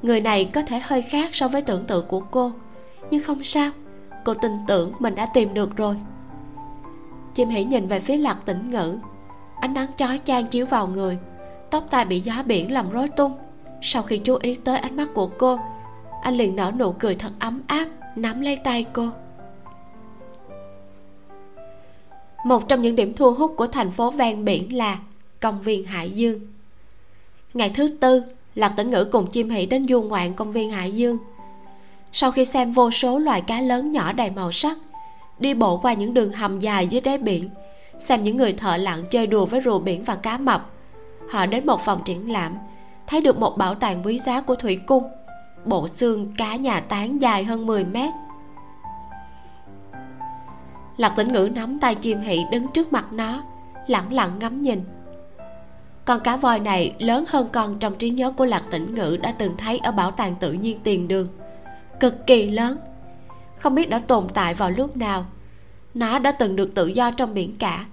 Người này có thể hơi khác so với tưởng tượng của cô, nhưng không sao, cô tin tưởng mình đã tìm được rồi. Chim hỉ nhìn về phía lạc tĩnh ngữ. Ánh nắng chói chang chiếu vào người, tóc tai bị gió biển làm rối tung. Sau khi chú ý tới ánh mắt của cô, anh liền nở nụ cười thật ấm áp nắm lấy tay cô. Một trong những điểm thu hút của thành phố ven biển là công viên hải dương. Ngày thứ tư lạc tĩnh ngữ cùng chim hỷ đến du ngoạn công viên hải dương. Sau khi xem vô số loài cá lớn nhỏ đầy màu sắc, đi bộ qua những đường hầm dài dưới đáy biển, xem những người thợ lặn chơi đùa với rùa biển và cá mập. Họ đến một phòng triển lãm, thấy được một bảo tàng quý giá của thủy cung bộ xương cá nhà tán dài hơn 10 mét. Lạc tĩnh ngữ nắm tay chim hỷ đứng trước mặt nó lẳng lặng ngắm nhìn. Con cá voi này lớn hơn con trong trí nhớ của lạc tĩnh ngữ đã từng thấy ở bảo tàng tự nhiên tiền đường. Cực kỳ lớn. Không biết đã tồn tại vào lúc nào. Nó đã từng được tự do trong biển cả.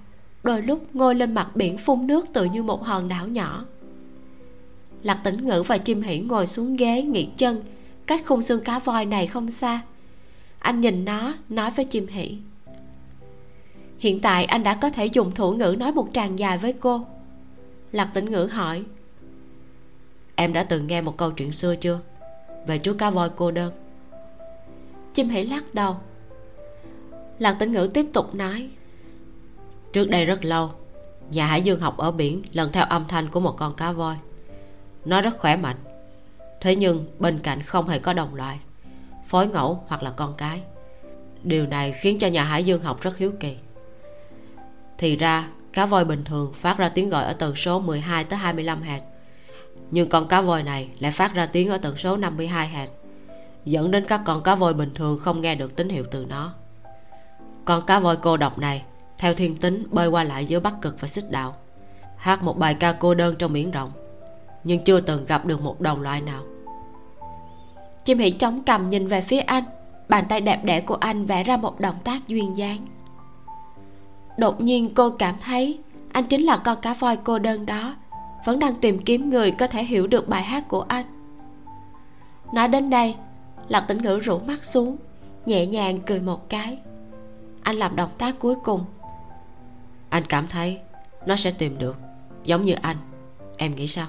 Đôi lúc ngồi lên mặt biển phun nước tự như một hòn đảo nhỏ lạc tĩnh ngữ và chim hỉ ngồi xuống ghế nghỉ chân. Cách khung xương cá voi này không xa. Anh nhìn nó, nói với chim hỉ hiện tại anh đã có thể dùng thủ ngữ nói một tràng dài với cô. Lạc tĩnh ngữ hỏi. Em đã từng nghe một câu chuyện xưa chưa? Về chú cá voi cô đơn. Chim hỉ lắc đầu. Lạc tĩnh ngữ tiếp tục nói. Trước đây rất lâu, nhà hải dương học ở biển lần theo âm thanh của một con cá voi nó rất khỏe mạnh. Thế nhưng bên cạnh không hề có đồng loại, phối ngẫu hoặc là con cái. Điều này khiến cho nhà hải dương học rất hiếu kỳ. Thì ra, cá voi bình thường phát ra tiếng gọi ở tần số 12 tới 25 hạt nhưng con cá voi này lại phát ra tiếng ở tần số 52 hạt dẫn đến các con cá voi bình thường không nghe được tín hiệu từ nó. Con cá voi cô độc này, theo thiên tính, bơi qua lại giữa bắc cực và xích đạo, hát một bài ca cô đơn trong biển rộng nhưng chưa từng gặp được một đồng loại nào. Chim hỉ chống cầm nhìn về phía anh, bàn tay đẹp đẽ của anh vẽ ra một động tác duyên dáng. Đột nhiên cô cảm thấy anh chính là con cá voi cô đơn đó, vẫn đang tìm kiếm người có thể hiểu được bài hát của anh. Nói đến đây lạc tĩnh ngữ rủ mắt xuống, nhẹ nhàng cười một cái. Anh làm động tác cuối cùng. Anh cảm thấy nó sẽ tìm được, giống như anh. Em nghĩ sao?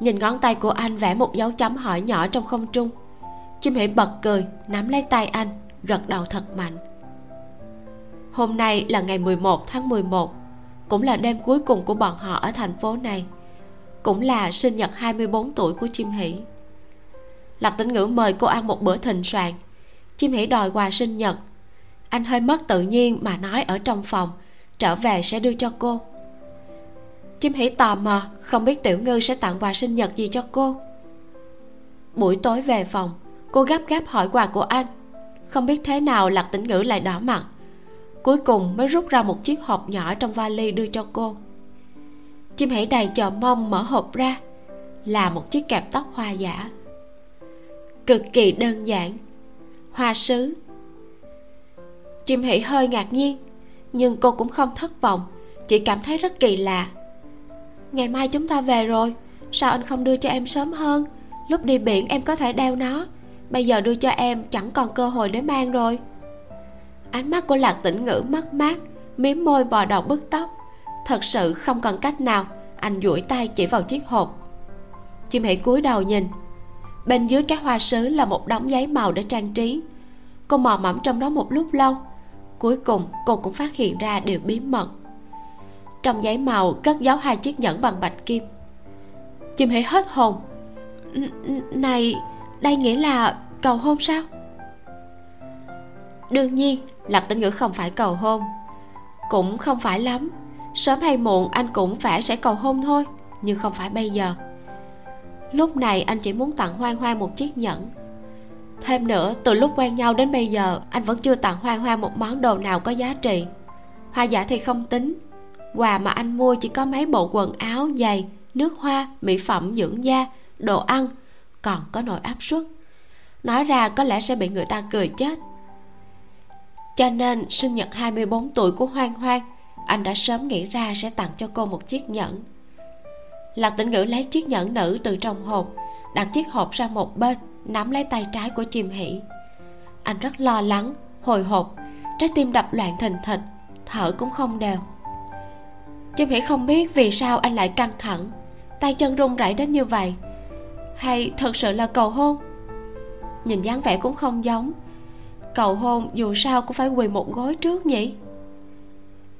Nhìn ngón tay của anh vẽ một dấu chấm hỏi nhỏ trong không trung. Chim hỉ bật cười, nắm lấy tay anh, gật đầu thật mạnh. Hôm nay là ngày 11 tháng 11 cũng là đêm cuối cùng của bọn họ ở thành phố này, cũng là sinh nhật 24 tuổi của chim hỷ lạc tĩnh ngữ mời cô ăn một bữa thịnh soạn, chim hỷ đòi quà sinh nhật. Anh hơi mất tự nhiên mà nói ở trong phòng, trở về sẽ đưa cho cô chim hỷ tò mò, không biết tiểu ngư sẽ tặng quà sinh nhật gì cho cô. Buổi tối về phòng, cô gấp gáp hỏi quà của anh. Không biết thế nào lạc tĩnh ngữ lại đỏ mặt. Cuối cùng mới rút ra một chiếc hộp nhỏ trong vali đưa cho cô. Chim hãy đầy chờ mong mở hộp ra, là một chiếc kẹp tóc hoa giả. Cực kỳ đơn giản. Hoa sứ. Chim hãy hơi ngạc nhiên, nhưng cô cũng không thất vọng, chỉ cảm thấy rất kỳ lạ ngày mai chúng ta về rồi. Sao anh không đưa cho em sớm hơn? Lúc đi biển em có thể đeo nó. Bây giờ đưa cho em, chẳng còn cơ hội để mang rồi. Ánh mắt của lạc tĩnh ngữ mất mát, miếm môi vò đầu bứt tóc. Thật sự không còn cách nào, anh duỗi tay chỉ vào chiếc hộp. Chim hãy cúi đầu nhìn. Bên dưới cái hoa sứ là một đống giấy màu để trang trí. Cô mò mẫm trong đó một lúc lâu. Cuối cùng cô cũng phát hiện ra điều bí mật trong giấy màu cất giấu hai chiếc nhẫn bằng bạch kim. Chim hãy hết hồn. Này, đây nghĩa là cầu hôn sao? Đương nhiên, lạc tĩnh ngữ không phải cầu hôn. Cũng không phải lắm. Sớm hay muộn, anh cũng phải sẽ cầu hôn thôi, nhưng không phải bây giờ. Lúc này, anh chỉ muốn tặng hoang hoang một chiếc nhẫn. Thêm nữa, từ lúc quen nhau đến bây giờ, anh vẫn chưa tặng hoang hoang một món đồ nào có giá trị. Hoa giả thì không tính quà mà anh mua chỉ có mấy bộ quần áo, giày, nước hoa, mỹ phẩm, dưỡng da, đồ ăn. Còn có nồi áp suất. Nói ra có lẽ sẽ bị người ta cười chết. Cho nên, sinh nhật 24 tuổi của Hoang Hoang, anh đã sớm nghĩ ra sẽ tặng cho cô một chiếc nhẫn. Lạc tĩnh ngữ lấy chiếc nhẫn nữ từ trong hộp, đặt chiếc hộp sang một bên, nắm lấy tay trái của chim hỷ. Anh rất lo lắng, hồi hộp, trái tim đập loạn thình thịch, thở cũng không đều chim hỷ không biết vì sao anh lại căng thẳng. Tay chân run rẩy đến như vậy. Hay thật sự là cầu hôn? Nhìn dáng vẻ cũng không giống. Cầu hôn dù sao cũng phải quỳ một gối trước nhỉ?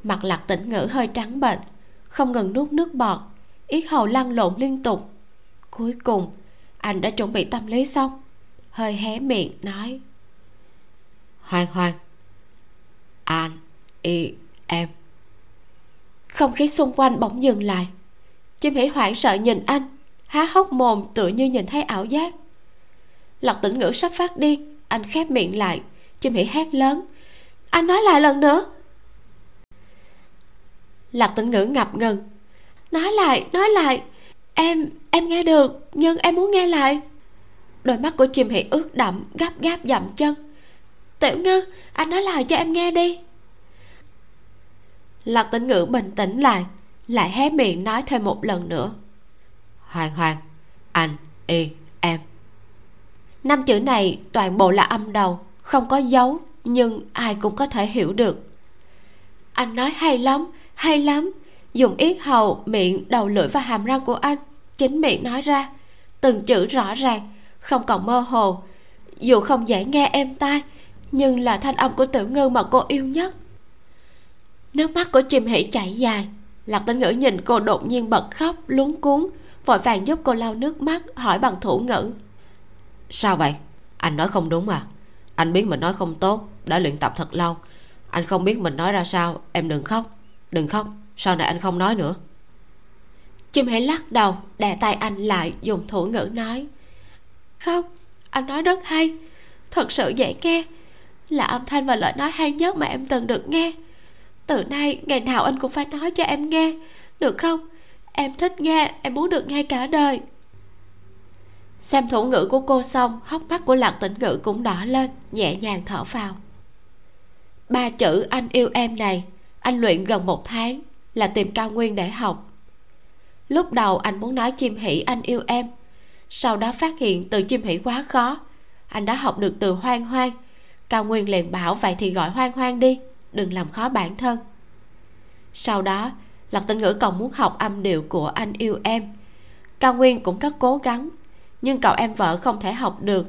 Mặt lạc tĩnh ngữ hơi trắng bệch không ngừng nuốt nước bọt yết hầu lăn lộn liên tục. Cuối cùng anh đã chuẩn bị tâm lý xong hơi hé miệng nói. Hoan hoan, an y em không khí xung quanh bỗng dừng lại. Chim hỉ hoảng sợ nhìn anh, há hốc mồm tựa như nhìn thấy ảo giác. Lật tĩnh ngữ sắp phát điên, anh khép miệng lại. Chim hỉ hét lớn, anh nói lại lần nữa. Lạc tĩnh ngữ ngập ngừng, nói lại nói lại, em em nghe được, nhưng em muốn nghe lại. Đôi mắt của chim hỉ ướt đậm gấp gáp dậm chân. Tiểu ngư, anh nói lại cho em nghe đi lạc tĩnh ngữ bình tĩnh lại lại hé miệng nói thêm một lần nữa. Hoàng hoàng anh y em. Năm chữ này toàn bộ là âm đầu không có dấu nhưng ai cũng có thể hiểu được. Anh nói hay lắm hay lắm. Dùng yết hầu miệng đầu lưỡi và hàm răng của anh chính miệng nói ra. Từng chữ rõ ràng không còn mơ hồ. Dù không dễ nghe em tai nhưng là thanh âm của tiểu ngư mà cô yêu nhất nước mắt của chim hỉ chảy dài. Lạc tĩnh ngữ nhìn cô đột nhiên bật khóc luống cuốn vội vàng giúp cô lau nước mắt hỏi bằng thủ ngữ. Sao vậy? Anh nói không đúng à anh biết mình nói không tốt đã luyện tập thật lâu. Anh không biết mình nói ra sao em đừng khóc. Đừng khóc sau này anh không nói nữa. Chim hãy lắc đầu đè tay anh lại dùng thủ ngữ nói. Không anh nói rất hay. Thật sự dễ nghe. Là âm thanh và lời nói hay nhất mà em từng được nghe từ nay, ngày nào anh cũng phải nói cho em nghe. Được không? Em thích nghe, em muốn được nghe cả đời. Xem thủ ngữ của cô xong, hốc mắt của lạc tĩnh ngữ cũng đỏ lên, nhẹ nhàng thở vào. Ba chữ anh yêu em này, anh luyện gần một tháng, là tìm cao nguyên để học. Lúc đầu anh muốn nói chim hỷ anh yêu em sau đó phát hiện từ chim hỷ quá khó. Anh đã học được từ hoang hoang. Cao nguyên liền bảo vậy thì gọi hoang hoang đi đừng làm khó bản thân. Sau đó lạc tinh ngữ còn muốn học âm điệu của anh yêu em. Cao nguyên cũng rất cố gắng, nhưng cậu em vợ không thể học được.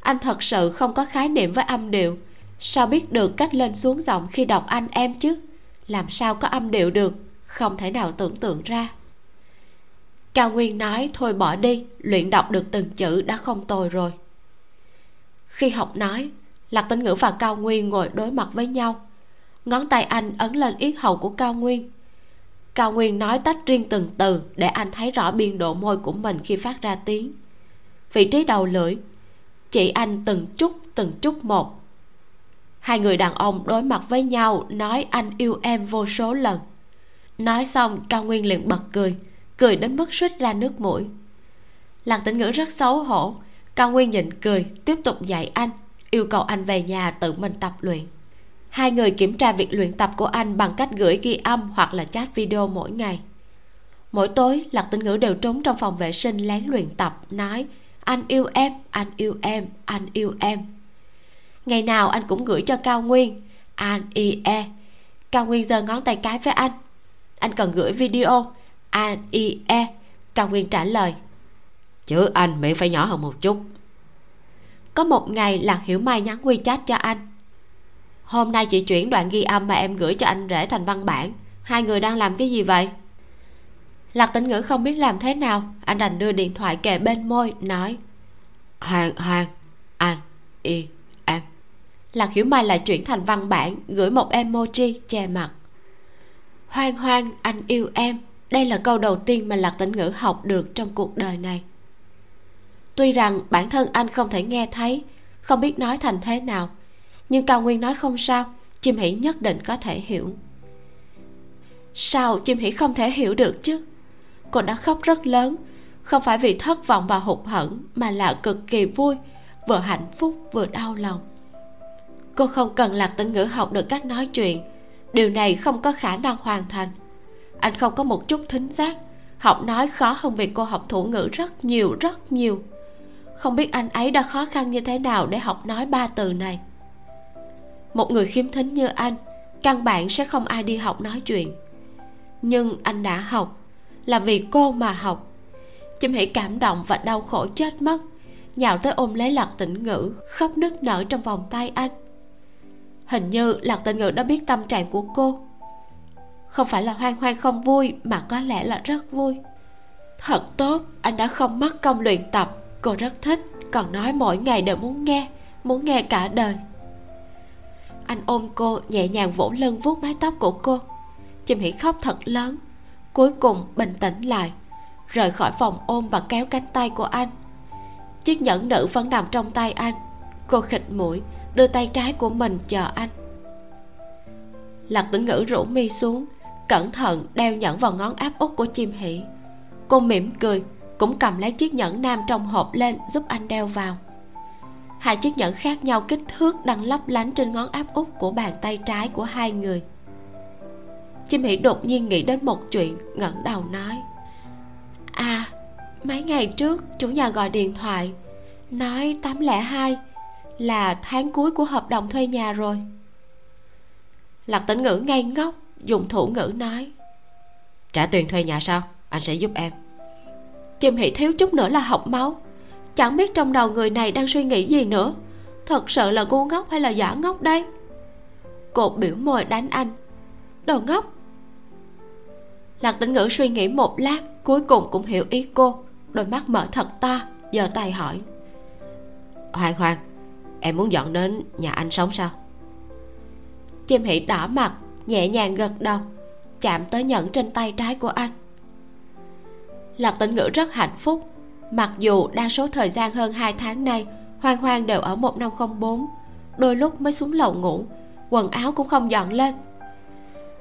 Anh thật sự không có khái niệm với âm điệu. Sao biết được cách lên xuống giọng khi đọc anh em chứ? Làm sao có âm điệu được? Không thể nào tưởng tượng ra. Cao nguyên nói, thôi bỏ đi, luyện đọc được từng chữ đã không tồi rồi. Khi học nói lạc tinh ngữ và cao nguyên ngồi đối mặt với nhau ngón tay anh ấn lên yết hầu của cao nguyên. Cao nguyên nói tách riêng từng từ để anh thấy rõ biên độ môi của mình khi phát ra tiếng. Vị trí đầu lưỡi chị anh từng chút từng chút một. Hai người đàn ông đối mặt với nhau nói anh yêu em vô số lần. Nói xong, cao nguyên liền bật cười cười đến mức suýt ra nước mũi. Lạc tĩnh ngữ rất xấu hổ, cao nguyên nhịn cười, tiếp tục dạy anh, yêu cầu anh về nhà tự mình tập luyện hai người kiểm tra việc luyện tập của anh bằng cách gửi ghi âm hoặc là chat video mỗi ngày. Mỗi tối lạc tĩnh ngữ đều trốn trong phòng vệ sinh lén luyện tập nói anh yêu em anh yêu em anh yêu em. Ngày nào anh cũng gửi cho cao nguyên an i e. Cao nguyên giơ ngón tay cái với anh. Anh cần gửi video an i e. Cao nguyên trả lời chữ anh miệng phải nhỏ hơn một chút. Có một ngày lạc hiểu mai nhắn wechat cho anh hôm nay chị chuyển đoạn ghi âm mà em gửi cho anh rể thành văn bản. Hai người đang làm cái gì vậy? Lạc tĩnh ngữ không biết làm thế nào. Anh đành đưa điện thoại kề bên môi, nói, hoàng hoàng, anh, y, em. Lạc hiểu mai lại chuyển thành văn bản, gửi một emoji che mặt. Hoang hoang anh yêu em. Đây là câu đầu tiên mà lạc tĩnh ngữ học được trong cuộc đời này. Tuy rằng bản thân anh không thể nghe thấy, không biết nói thành thế nào nhưng cao nguyên nói không sao, chim hỉ nhất định có thể hiểu. Sao chim hỉ không thể hiểu được chứ? Cô đã khóc rất lớn, không phải vì thất vọng và hụt hẫng mà là cực kỳ vui, vừa hạnh phúc vừa đau lòng. Cô không cần lạc tĩnh ngữ học được cách nói chuyện, điều này không có khả năng hoàn thành. Anh không có một chút thính giác, học nói khó hơn việc cô học thủ ngữ rất nhiều rất nhiều. Không biết anh ấy đã khó khăn như thế nào để học nói ba từ này một người khiếm thính như anh, căn bản sẽ không ai đi học nói chuyện. Nhưng anh đã học, là vì cô mà học. Chim hỉ cảm động và đau khổ chết mất, nhào tới ôm lấy lạc tĩnh ngữ, khóc nức nở trong vòng tay anh. Hình như lạc tĩnh ngữ đã biết tâm trạng của cô. Không phải là hoang hoang không vui, mà có lẽ là rất vui. Thật tốt, anh đã không mất công luyện tập. Cô rất thích, còn nói mỗi ngày đều muốn nghe muốn nghe cả đời anh ôm cô, nhẹ nhàng vỗ lưng vuốt mái tóc của cô. Chim hỉ khóc thật lớn. Cuối cùng bình tĩnh lại, rời khỏi phòng ôm và kéo cánh tay của anh. Chiếc nhẫn nữ vẫn nằm trong tay anh. Cô khịt mũi, đưa tay trái của mình chờ anh. Lạc tử ngữ rủ mi xuống, cẩn thận đeo nhẫn vào ngón áp út của chim hỉ cô mỉm cười, cũng cầm lấy chiếc nhẫn nam trong hộp lên giúp anh đeo vào hai chiếc nhẫn khác nhau kích thước đang lấp lánh trên ngón áp út của bàn tay trái của hai người. Chim hỉ đột nhiên nghĩ đến một chuyện, ngẩng đầu nói à mấy ngày trước chủ nhà gọi điện thoại, nói 802 là tháng cuối của hợp đồng thuê nhà rồi. Lạc tĩnh ngữ ngay ngốc, dùng thủ ngữ nói, trả tiền thuê nhà sao? Anh sẽ giúp em. Chim Hỉ thiếu chút nữa là học máu chẳng biết trong đầu người này đang suy nghĩ gì nữa. Thật sự là ngu ngốc hay là giả ngốc đây? Cột biểu môi đánh anh. Đồ ngốc. Lạc tĩnh ngữ suy nghĩ một lát, cuối cùng cũng hiểu ý cô. Đôi mắt mở thật to giờ tay hỏi. Hoàng Hoàng, Em muốn dọn đến nhà anh sống sao? Chim hỉ đỏ mặt, Nhẹ nhàng gật đầu, Chạm tới nhẫn trên tay trái của anh. Lạc tĩnh ngữ rất hạnh phúc Mặc dù đa số thời gian hơn 2 tháng nay Hoang hoang đều ở 1504 Đôi lúc mới xuống lầu ngủ Quần áo cũng không dọn lên.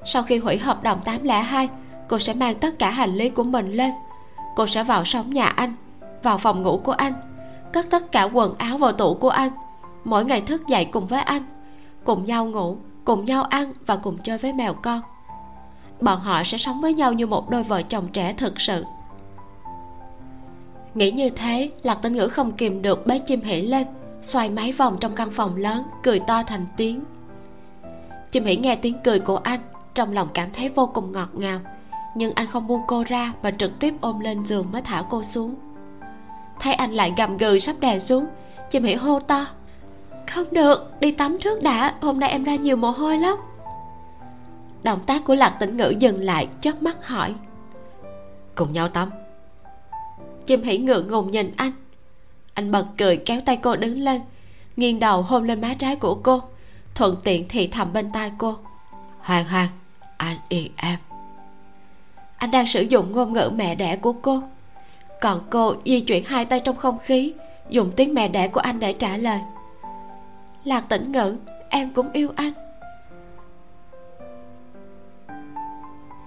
Sau khi hủy hợp đồng 802 Cô sẽ mang tất cả hành lý của mình lên. Cô sẽ vào sống nhà anh Vào phòng ngủ của anh Cất tất cả quần áo vào tủ của anh Mỗi ngày thức dậy cùng với anh Cùng nhau ngủ, cùng nhau ăn Và cùng chơi với mèo con. Bọn họ sẽ sống với nhau như một đôi vợ chồng trẻ thực sự nghĩ như thế, lạc tinh ngữ không kìm được bế chim hỉ lên, xoay mấy vòng trong căn phòng lớn, cười to thành tiếng. Chim hỉ nghe tiếng cười của anh, trong lòng cảm thấy vô cùng ngọt ngào. Nhưng anh không buông cô ra mà trực tiếp ôm lên giường mới thả cô xuống. Thấy anh lại gầm gừ sắp đè xuống, chim hỉ hô to, không được, đi tắm trước đã, hôm nay em ra nhiều mồ hôi lắm. Động tác của lạc tĩnh ngữ dừng lại, chớp mắt hỏi, cùng nhau tắm chim hỉ ngượng ngùng nhìn anh. Anh bật cười kéo tay cô đứng lên, nghiêng đầu hôn lên má trái của cô, thuận tiện thì thầm bên tai cô. Hoàng hoàng, anh yêu em. Anh đang sử dụng ngôn ngữ mẹ đẻ của cô. Còn cô di chuyển hai tay trong không khí, dùng tiếng mẹ đẻ của anh để trả lời. Lạc tĩnh ngữ, em cũng yêu anh.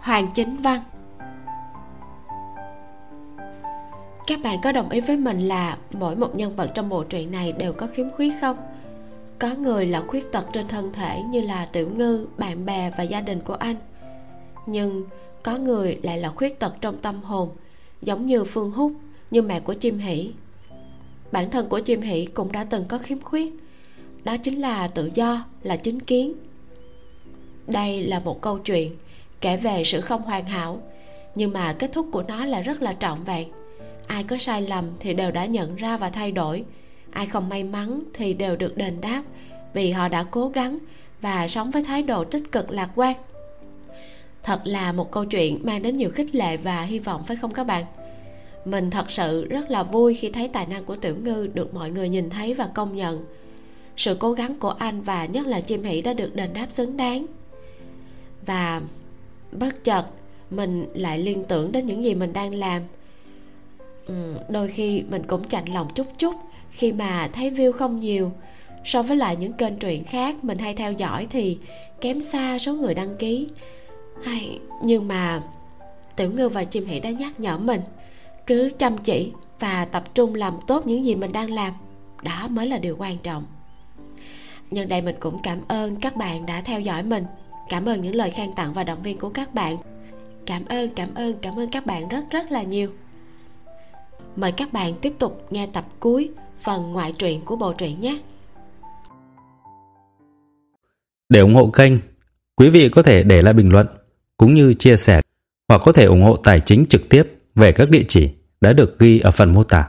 Hoàng chính văn. Các bạn có đồng ý với mình là mỗi một nhân vật trong bộ truyện này đều có khiếm khuyết không? Có người là khuyết tật trên thân thể như là tiểu ngư, bạn bè và gia đình của anh. Nhưng có người lại là khuyết tật trong tâm hồn, giống như phương húc, như mẹ của chim hỷ. Bản thân của chim hỷ cũng đã từng có khiếm khuyết. Đó chính là tự do, là chính kiến. Đây là một câu chuyện kể về sự không hoàn hảo, nhưng mà kết thúc của nó là rất là trọn vẹn ai có sai lầm thì đều đã nhận ra và thay đổi. Ai không may mắn thì đều được đền đáp, vì họ đã cố gắng và sống với thái độ tích cực lạc quan. Thật là một câu chuyện mang đến nhiều khích lệ và hy vọng phải không các bạn? Mình thật sự rất là vui khi thấy tài năng của tiểu ngư được mọi người nhìn thấy và công nhận. Sự cố gắng của anh và nhất là chim hỷ đã được đền đáp xứng đáng. Và bất chợt, mình lại liên tưởng đến những gì mình đang làm ừ, đôi khi mình cũng chạnh lòng chút chút khi mà thấy view không nhiều. So với lại những kênh truyện khác mình hay theo dõi thì kém xa số người đăng ký. Hay nhưng mà tiểu ngư và chim hỷ đã nhắc nhở mình cứ chăm chỉ và tập trung làm tốt những gì mình đang làm đó mới là điều quan trọng. Nhân đây mình cũng cảm ơn các bạn đã theo dõi mình. Cảm ơn những lời khen tặng và động viên của các bạn. Cảm ơn cảm ơn cảm ơn các bạn rất rất là nhiều mời các bạn tiếp tục nghe tập cuối phần ngoại truyện của bộ truyện nhé. Để ủng hộ kênh, quý vị có thể để lại bình luận cũng như chia sẻ hoặc có thể ủng hộ tài chính trực tiếp về các địa chỉ đã được ghi ở phần mô tả.